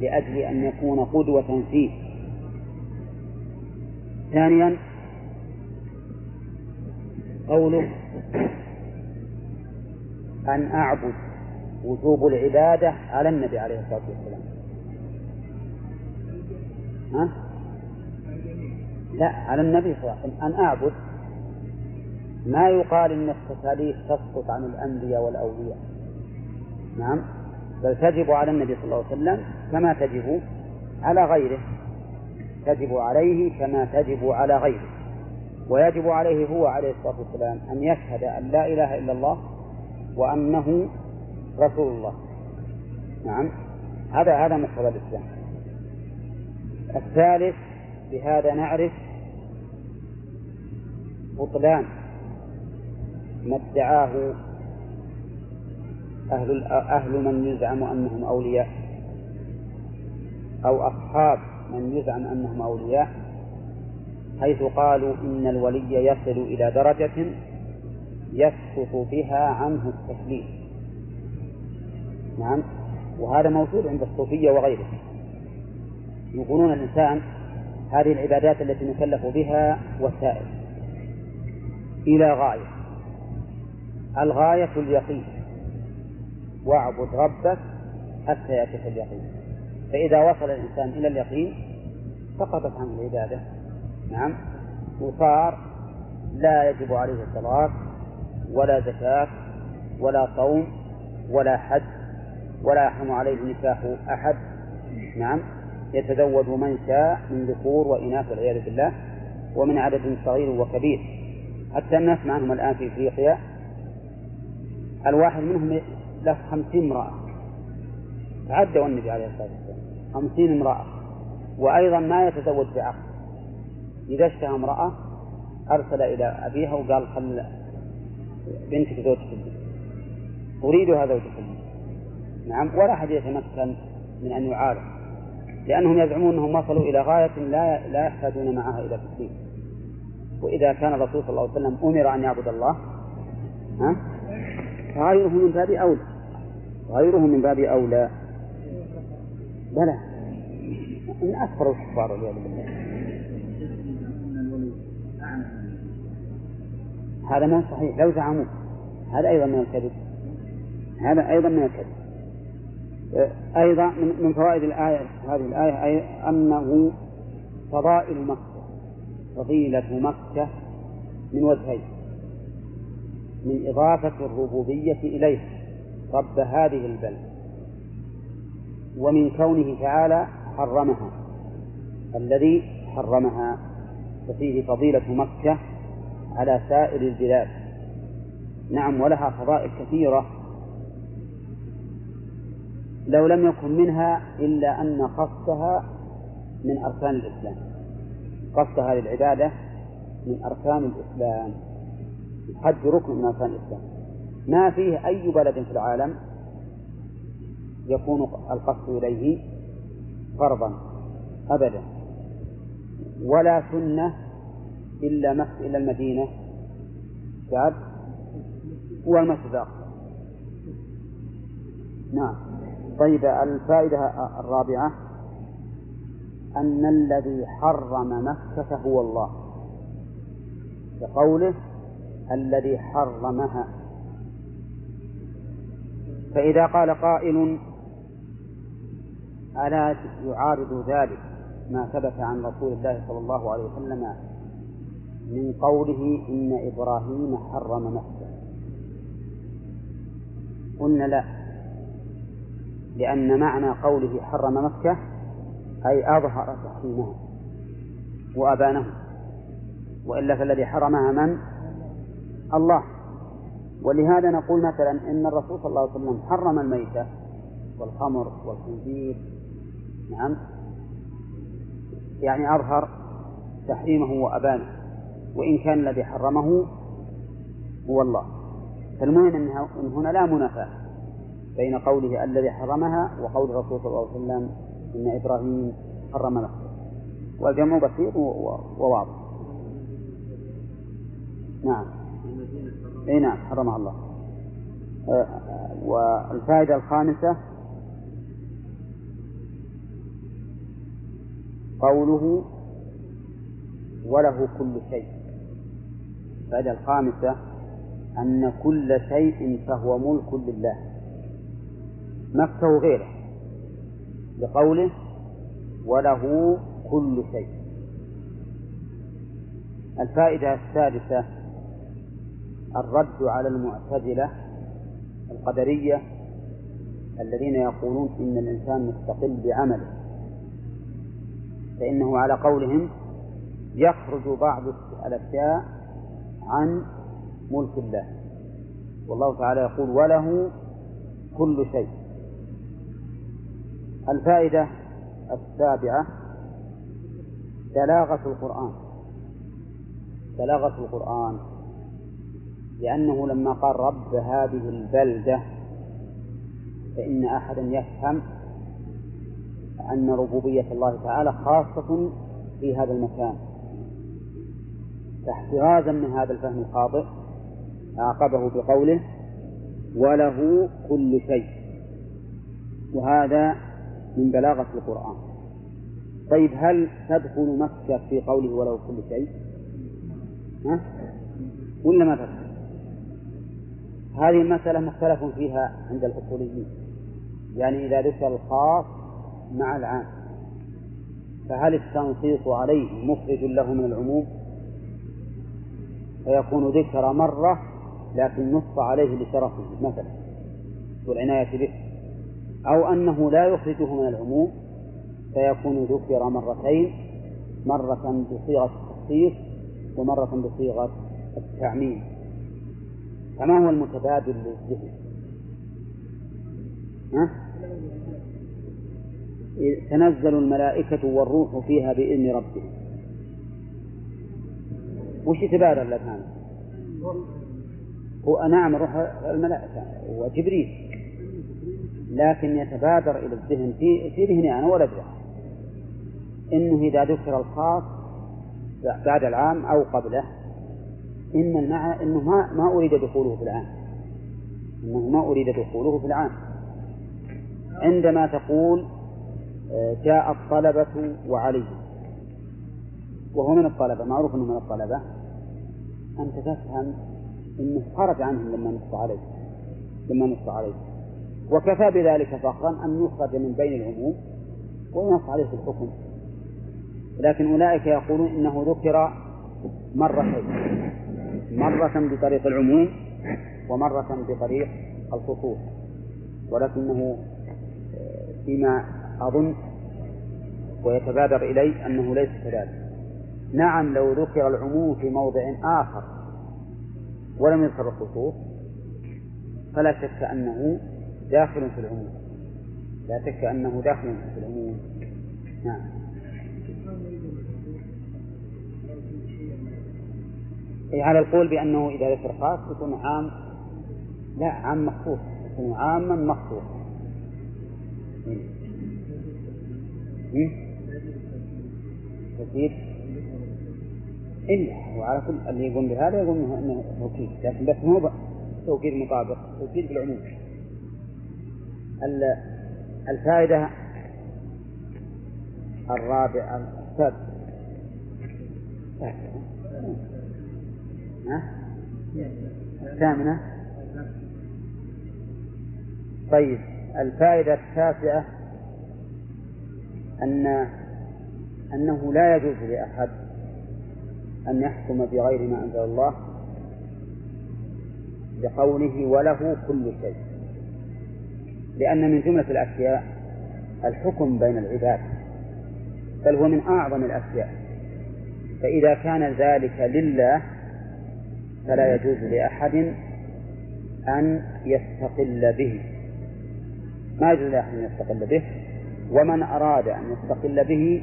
لأجل أن يكون قدوة فيه. ثانيا قوله أن أعبد وجوب العبادة على النبي عليه الصلاة والسلام. ها؟ لا على النبي صلى الله عليه وسلم. أن أعبد ما يقال إن التكاليف تسقط عن الأنبياء والأولياء. نعم. بل تجب على النبي صلى الله عليه وسلم كما تجب على غيره. تجب عليه كما تجب على غيره. ويجب عليه هو عليه الصلاة والسلام أن يشهد أن لا إله إلا الله وأنه رسول الله. نعم. هذا هذا مقتضى الإسلام. الثالث بهذا نعرف بطلان ما ادعاه أهل أهل من يزعم أنهم أولياء أو أصحاب من يزعم أنهم أولياء حيث قالوا إن الولي يصل إلى درجة يسقط بها عنه التكليف. نعم. وهذا موجود عند الصوفية وغيرهم يقولون الإنسان هذه العبادات التي نكلف بها وسائل. إلى غاية. الغاية اليقين. واعبد ربك حتى يأتيك اليقين. فإذا وصل الإنسان إلى اليقين سقطت عنه العبادة. نعم. وصار لا يجب عليه الصلاة ولا زكاة ولا صوم ولا حج ولا يحرم عليه نكاح أحد. نعم. يتزوج من شاء من ذكور وإناث والعياذ بالله ومن عدد صغير وكبير. حتى الناس معهم الآن في إفريقيا الواحد منهم له خمسين امرأة. تعدوا النبي عليه الصلاة والسلام خمسين امرأة. وأيضا ما يتزوج بعقد إذا اشتهى امرأة أرسل إلى أبيها وقال خل بنتك زوجك أريدها زوجك نعم ولا أحد يتمكن من أن يعارض لأنهم يزعمون أنهم وصلوا إلى غاية لا لا يحتاجون معها إلى تسليم. وإذا كان الرسول صلى الله عليه وسلم أمر أن يعبد الله ها؟ فغيره من باب أولى. غيره من باب أولى. بلى. من أكثر الكفار والعياذ بالله. هذا ما صحيح. لو زعموا. هذا أيضا من الكذب. هذا أيضا من الكذب. أيضا من فوائد الآية هذه الآية أي أنه فضائل مكة فضيلة مكة من وجهين. من إضافة الربوبية إليه رب هذه البلد. ومن كونه تعالى حرمها. الذي حرمها. ففيه فضيلة مكة على سائر البلاد. نعم ولها فضائل كثيرة. لو لم يكن منها إلا أن قصدها من أركان الإسلام. قصد هذه العبادة من أركان الإسلام. الحج ركن من أركان الإسلام. ما فيه أي بلد في العالم يكون القصد إليه فرضا أبدا. ولا سنة إلا مكة إلا المدينة. شعب والمسجد الأقصى نعم. طيب الفائدة الرابعة أن الذي حرم مكة هو الله. بقوله الذي حرمها. فإذا قال قائل ألا يعارض ذلك ما ثبت عن رسول الله صلى الله عليه وسلم من قوله إن إبراهيم حرم مكة قلنا لا لأن معنى قوله حرم مكة أي أظهر تحريمها وأبانه. وإلا فالذي حرمها من؟ الله. ولهذا نقول مثلا إن الرسول صلى الله عليه وسلم حرم الميتة والخمر والخنزير. نعم. يعني أظهر تحريمه وأبانه. وإن كان الذي حرمه هو الله. فالمهم أن هنا لا منافاة بين قوله الذي حرمها وقول الرسول صلى الله عليه وسلم إن إبراهيم حرم نفسه. والجمع بسيط وواضح. نعم. إي نعم حرمها الله. آه، والفائدة الخامسة قوله وله كل شيء. الفائدة الخامسة أن كل شيء فهو ملك لله. مكة وغيره. بقوله وله كل شيء. الفائدة السادسة الرد على المعتزلة القدرية الذين يقولون إن الإنسان مستقل بعمله. فإنه على قولهم يخرج بعض الأشياء عن ملك الله. والله تعالى يقول وله كل شيء. الفائدة السابعة بلاغة القرآن. بلاغة القرآن. لأنه لما قال رب هذه البلدة فإن أحدا يفهم أن ربوبية الله تعالى خاصة في هذا المكان. فاحترازا من هذا الفهم الخاطئ أعقبه بقوله وله كل شيء. وهذا من بلاغة القرآن. طيب هل تدخل مكة في قوله وله كل شيء ها؟ ولا ما تدخل؟ هذه المسألة مختلف فيها عند الأصوليين. يعني إذا ذكر الخاص مع العام فهل التنصيص عليه مخرج له من العموم؟ فيكون ذكر مرة لكن نص عليه لشرفه مثلا والعناية به أو أنه لا يخرجه من العموم فيكون ذكر مرتين مرة بصيغة التخصيص ومرة بصيغة التعميم فما هو المتبادل للذهن؟ ها؟ تنزل الملائكة والروح فيها بإذن ربهم وش يتبادل الأذهان؟ هو نعم روح الملائكة وجبريل. لكن يتبادر إلى الذهن في في ذهني أنا ولا أدري. إنه إذا ذكر الخاص بعد العام أو قبله إن المعنى إنه ما ما أريد دخوله في العام. إنه ما أريد دخوله في العام. عندما تقول آه، جاء الطلبة وعلي. وهو من الطلبة معروف أنه من الطلبة. أنت تفهم أنه خرج عنهم لما نص عليه. لما نص عليه. وكفى بذلك فخرا أن يخرج من بين العموم وينص عليه في الحكم. لكن أولئك يقولون إنه ذكر مرتين مرة بطريق العموم ومرة بطريق الخصوص. ولكنه آه، فيما أظن ويتبادر إلي أنه ليس كذلك. نعم لو ذكر العموم في موضع آخر ولم يذكر الخصوص فلا شك أنه داخل في العموم. لا شك أنه داخل في العموم. نعم. أي على القول بأنه إذا ذكر خاص يكون عام. لا عام مخصوص يكون عاما مخصوصا تزيد إلا هو على كل اللي يقول بهذا يقول إنه توكيد. لكن بس مو توكيد مطابق توكيد بالعموم. الفائدة الرابعة السادسة الثامنة. طيب الفائدة التاسعة أن أنه لا يجوز لأحد أن يحكم بغير ما أنزل الله بقوله وله كل شيء. لأن من جملة الأشياء الحكم بين العباد بل هو من أعظم الأشياء. فإذا كان ذلك لله فلا يجوز لأحد أن يستقل به. ما يجوز لأحد أن يستقل به؟ ومن أراد أن يستقل به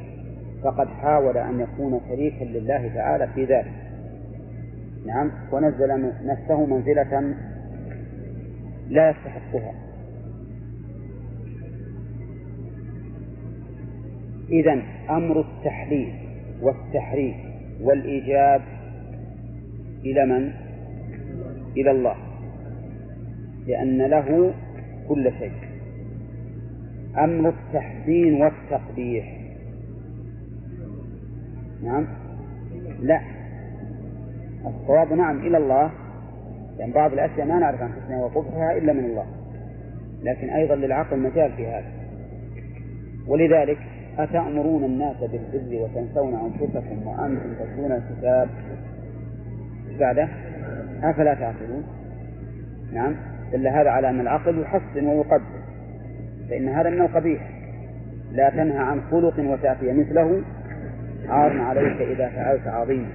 فقد حاول أن يكون شريكا لله تعالى في ذلك. نعم ونزل نفسه منزلة لا يستحقها. إذا أمر التحليل والتحريم والإيجاب إلى من؟ إلى الله. لأن له كل شيء. أمر التحسين والتقبيح. نعم. لا. الصواب نعم إلى الله. لأن بعض الأشياء ما نعرف عن حسنها وقبحها إلا من الله. لكن أيضا للعقل مجال في هذا. ولذلك أتأمرون الناس بالبر وتنسون أنفسكم وأنتم تتلون الكتاب؟ بعده. أفلا تعقلون؟ نعم. دل هذا على أن العقل يحسن ويقدر. فإن هذا من القبيح. لا تنهى عن خلق وتأتي مثله عار عليك إذا فعلت عظيما.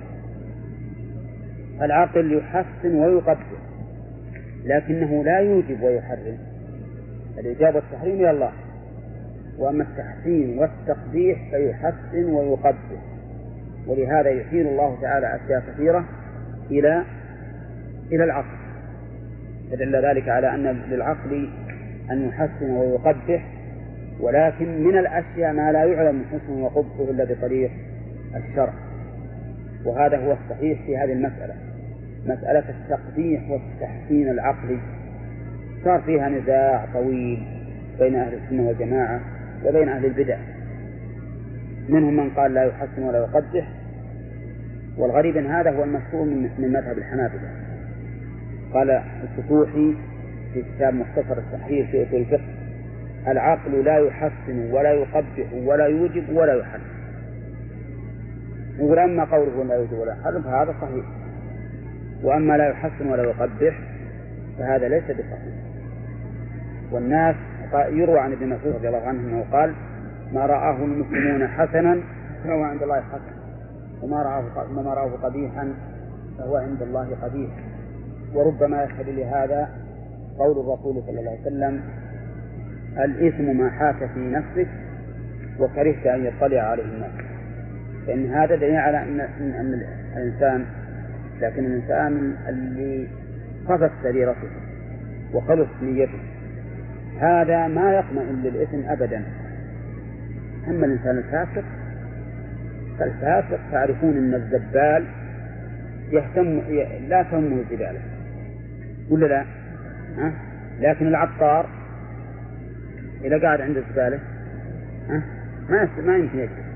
العقل يحسن ويقدر لكنه لا يوجب ويحرم. الإجابة والتحريم إلى الله. وأما التحسين والتقبيح فيحسن ويقدر. ولهذا يحيل الله تعالى أشياء كثيرة إلى إلى العقل. فدل ذلك على أن للعقل أن يحسن ويقبح ولكن من الأشياء ما لا يعلم حسنه وقبحه إلا بطريق الشرع. وهذا هو الصحيح في هذه المسألة. مسألة التقبيح والتحسين العقلي. صار فيها نزاع طويل بين أهل السنة والجماعة وبين أهل البدع. منهم من قال لا يحسن ولا يقبح. والغريب أن هذا هو المشهور من مذهب الحنابلة. قال الفتوحي في كتاب مختصر التحرير في أصول الفقه العقل لا يحسن ولا يقبح ولا يوجب ولا يحرم. يقول أما قوله لا يوجب ولا يحرم فهذا صحيح. وأما لا يحسن ولا يقبح فهذا ليس بصحيح. والناس يروى عن ابن مسعود رضي الله عنه أنه قال ما رآه المسلمون حسنا فهو عند الله حسن. وما رآه ما رآه قبيحا فهو عند الله قبيح. وربما يشهد لهذا قول الرسول صلى الله عليه وسلم الإثم ما حاك في نفسك وكرهت أن يطلع عليه الناس. فإن هذا دليل على أن أن الإنسان لكن الإنسان اللي صفت سريرته وخلص نيته هذا ما يطمئن للإثم أبدا أما الإنسان الفاسق فالفاسق تعرفون أن الزبال يهتم لا تهمه الزبالة ولا لا؟ ها؟ لكن العطار إذا قاعد عند الزبالة ها؟ ما ما يمكن يجلس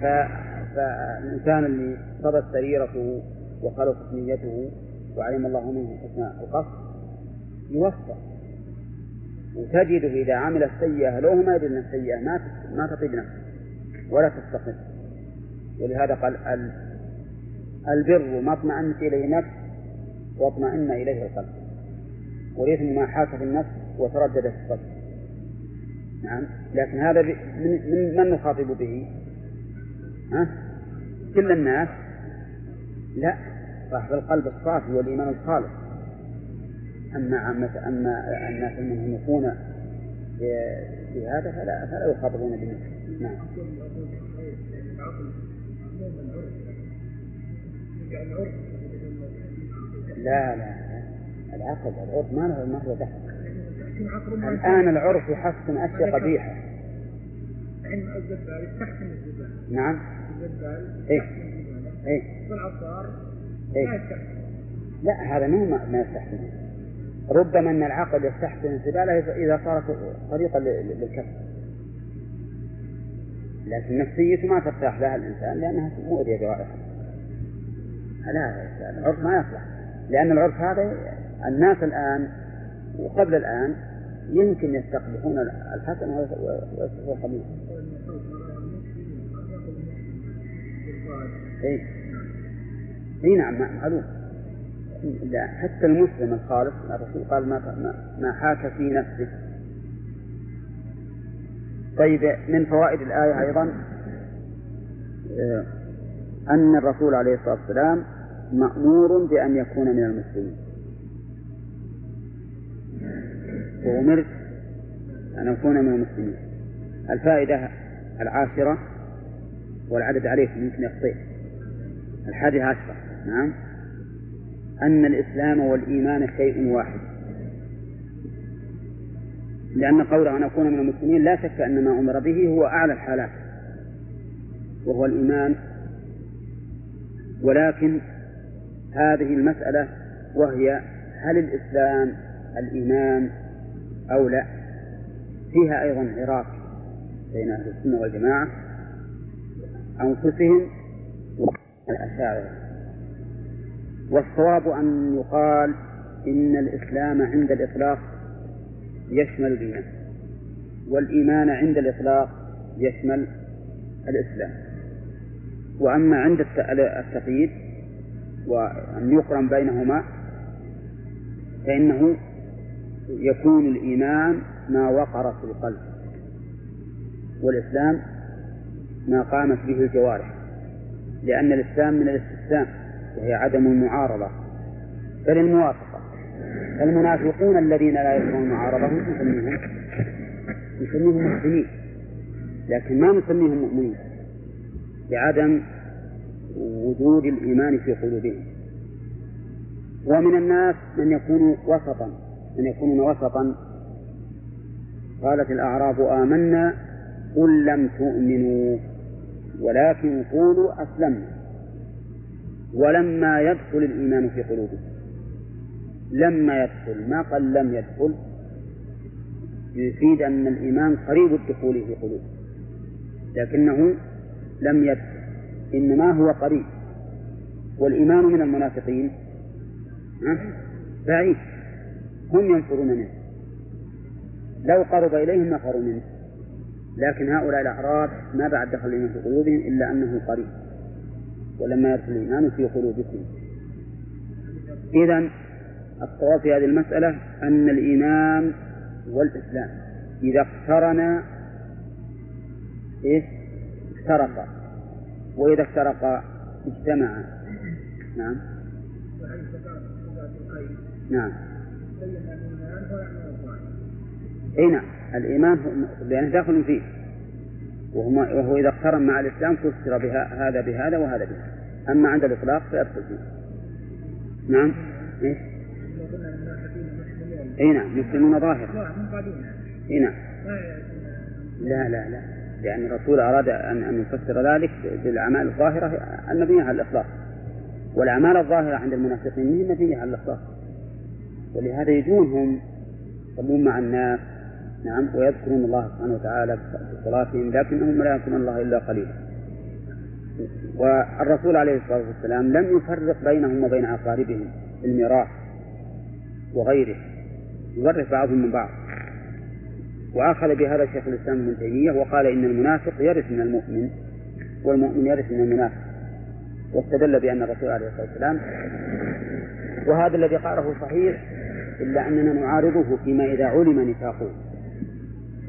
فالإنسان اللي صبت سريرته وخلصت نيته وعلم الله منه حسن القصد يوفق وتجده إذا عمل السيئة لو ما يدري السيئة ما ما تطيب نفسه ولا تستقل ولهذا قال البر ما اطمأنت إليه نفس واطمأن إليه القلب. والإثم ما حاك في النفس وتردد في الصدر نعم. لكن هذا من من نخاطب به؟ ها؟ كل الناس لا صاحب القلب الصافي والإيمان الخالص. أما عامة أما الناس المنهمكون بهذا فلا فلا يخاطبون به نعم. لا لا العقل العرف ما له ما هو دخل. الآن العرف يحسن أشياء قبيحة. نعم. إيه. إيه. إيه. لا هذا مو ما يستحسن. ربما أن العقل يستحسن الزبالة إذا صارت طريقا للكسر لكن نفسيته ما ترتاح لها الإنسان لأنها مؤذية برائحة لا العرف ما يصلح. لأن العرف هذا الناس الآن وقبل الآن يمكن يستقبحون الحسن ويصفون الخبيث. اي اي نعم معلوم لا حتى المسلم الخالص الرسول قال ما ما حاك في نفسه. طيب من فوائد الآية أيضا آه، أن الرسول عليه الصلاة والسلام مأمور بأن يكون من المسلمين. وأمرت أن أكون من المسلمين. الفائدة العاشرة والعدد عليكم يمكن يخطئ الحادي عشرة نعم. أن الإسلام والإيمان شيء واحد. لأن قوله أن أكون من المسلمين لا شك أن ما أمر به هو أعلى الحالات وهو الإيمان. ولكن هذه المسألة وهي هل الإسلام الإيمان أو لا؟ فيها أيضا عراق بين أهل السنة والجماعة. أنفسهم والأشاعرة والصواب أن يقال إن الإسلام عند الإطلاق يشمل الإيمان والإيمان عند الإطلاق يشمل الإسلام. وأما عند التقييد وأن يقرن بينهما فإنه يكون الإيمان ما وقر في القلب والإسلام ما قامت به الجوارح لأن الإسلام من الاستسلام وهي عدم المعارضة. بل الموافقة. المنافقون الذين لا يرضون المعارضة نسميهم نسميهم مسلمين. لكن ما نسميهم مؤمنين؟ لعدم وجود الإيمان في قلوبهم. ومن الناس من يكون وسطا من يكونون وسطا. قالت الأعراب آمنا قل لم تؤمنوا. ولكن قولوا أسلمنا ولما يدخل الإيمان في قلوبكم لما يدخل ما قال لم يدخل؟ يفيد أن الإيمان قريب الدخول في قلوب لكنه لم يدخل إنما هو قريب. والإيمان من المنافقين بعيد. هم ينفرون منه. لو قرب إليهم نفروا منه. لكن هؤلاء الأعراب ما بعد دخل الإيمان في قلوبهم إلا أنه قريب. ولما يدخل الإيمان في قلوبكم. إذا الصواب في هذه المسألة أن الإيمان والإسلام إذا اقترنا إيش؟ افترقا وإذا افترقا اجتمعا نعم. نعم. أي نعم. الإيمان لأنه داخل فيه. وهو, وهو إذا اقترن مع الإسلام فسر بها هذا بهذا وهذا بهذا. أما عند الإطلاق فيدخل فيه. نعم؟ إيش؟ إي نعم يسلمون ظاهرا إي نعم. لا لا لا. لأن الرسول أراد أن أن يفسر ذلك بالأعمال الظاهرة المبنية على الإخلاص والأعمال الظاهرة عند المنافقين هي مبنية على الإخلاص ولهذا يجونهم يصلون مع الناس. نعم ويذكرون الله سبحانه وتعالى بصلاتهم لكنهم لا يذكرون الله إلا قليلا. والرسول عليه الصلاة والسلام لم يفرق بينهم وبين أقاربهم في الميراث وغيره يورث بعضهم من بعض. وأخذ بهذا شيخ الإسلام ابن تيمية وقال إن المنافق يرث من المؤمن والمؤمن يرث من المنافق. واستدل بأن الرسول عليه الصلاة والسلام وهذا الذي قاله صحيح إلا أننا نعارضه فيما إذا علم نفاقه.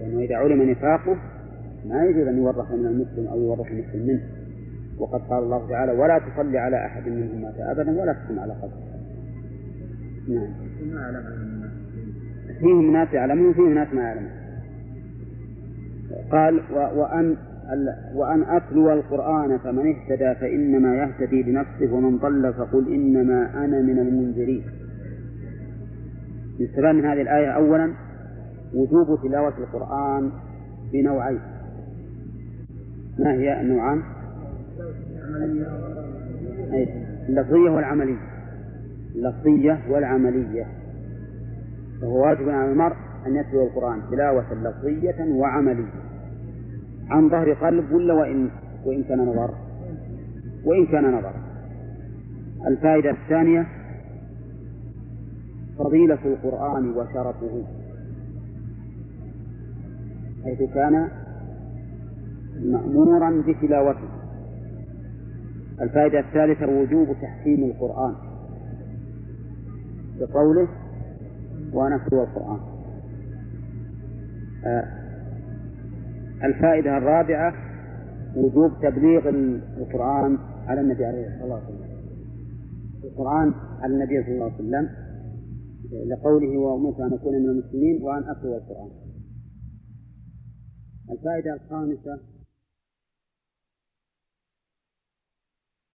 لأنه إذا علم نفاقه ما يجوز أن يورث من المسلم أو يورث المسلم منه. وقد قال الله تعالى ولا تصلي على أحد منهم مات أبدا ولا تقم على قبره. نعم. فيهم ناس يعلمون وفيهم ناس ما يعلمون. قال وأن وأن أتلو القرآن فمن اهتدى فإنما يهتدي بنفسه ومن ضل فقل إنما أنا من المنذرين. يستفاد من هذه الآية أولا وجوب تلاوة القرآن بنوعين. ما هي النوعان؟ اللفظية والعملية. اللفظية والعملية. فهو واجب على المرء أن يتلو القرآن تلاوة لفظية وعملية. عن ظهر قلب ولا وإن وإن كان نظر؟ وإن كان نظر. الفائدة الثانية فضيلة القرآن وشرفه. حيث كان مأمورا بتلاوته. الفائدة الثالثة وجوب تحكيم القرآن بقوله ونتلو القرآن. آه الفائدة الرابعة وجوب تبليغ القرآن على النبي عليه الصلاة والسلام. القرآن على النبي صلى الله عليه وسلم لقوله وأمرت أن أكون من المسلمين وأن أتلو القرآن. الفائدة الخامسة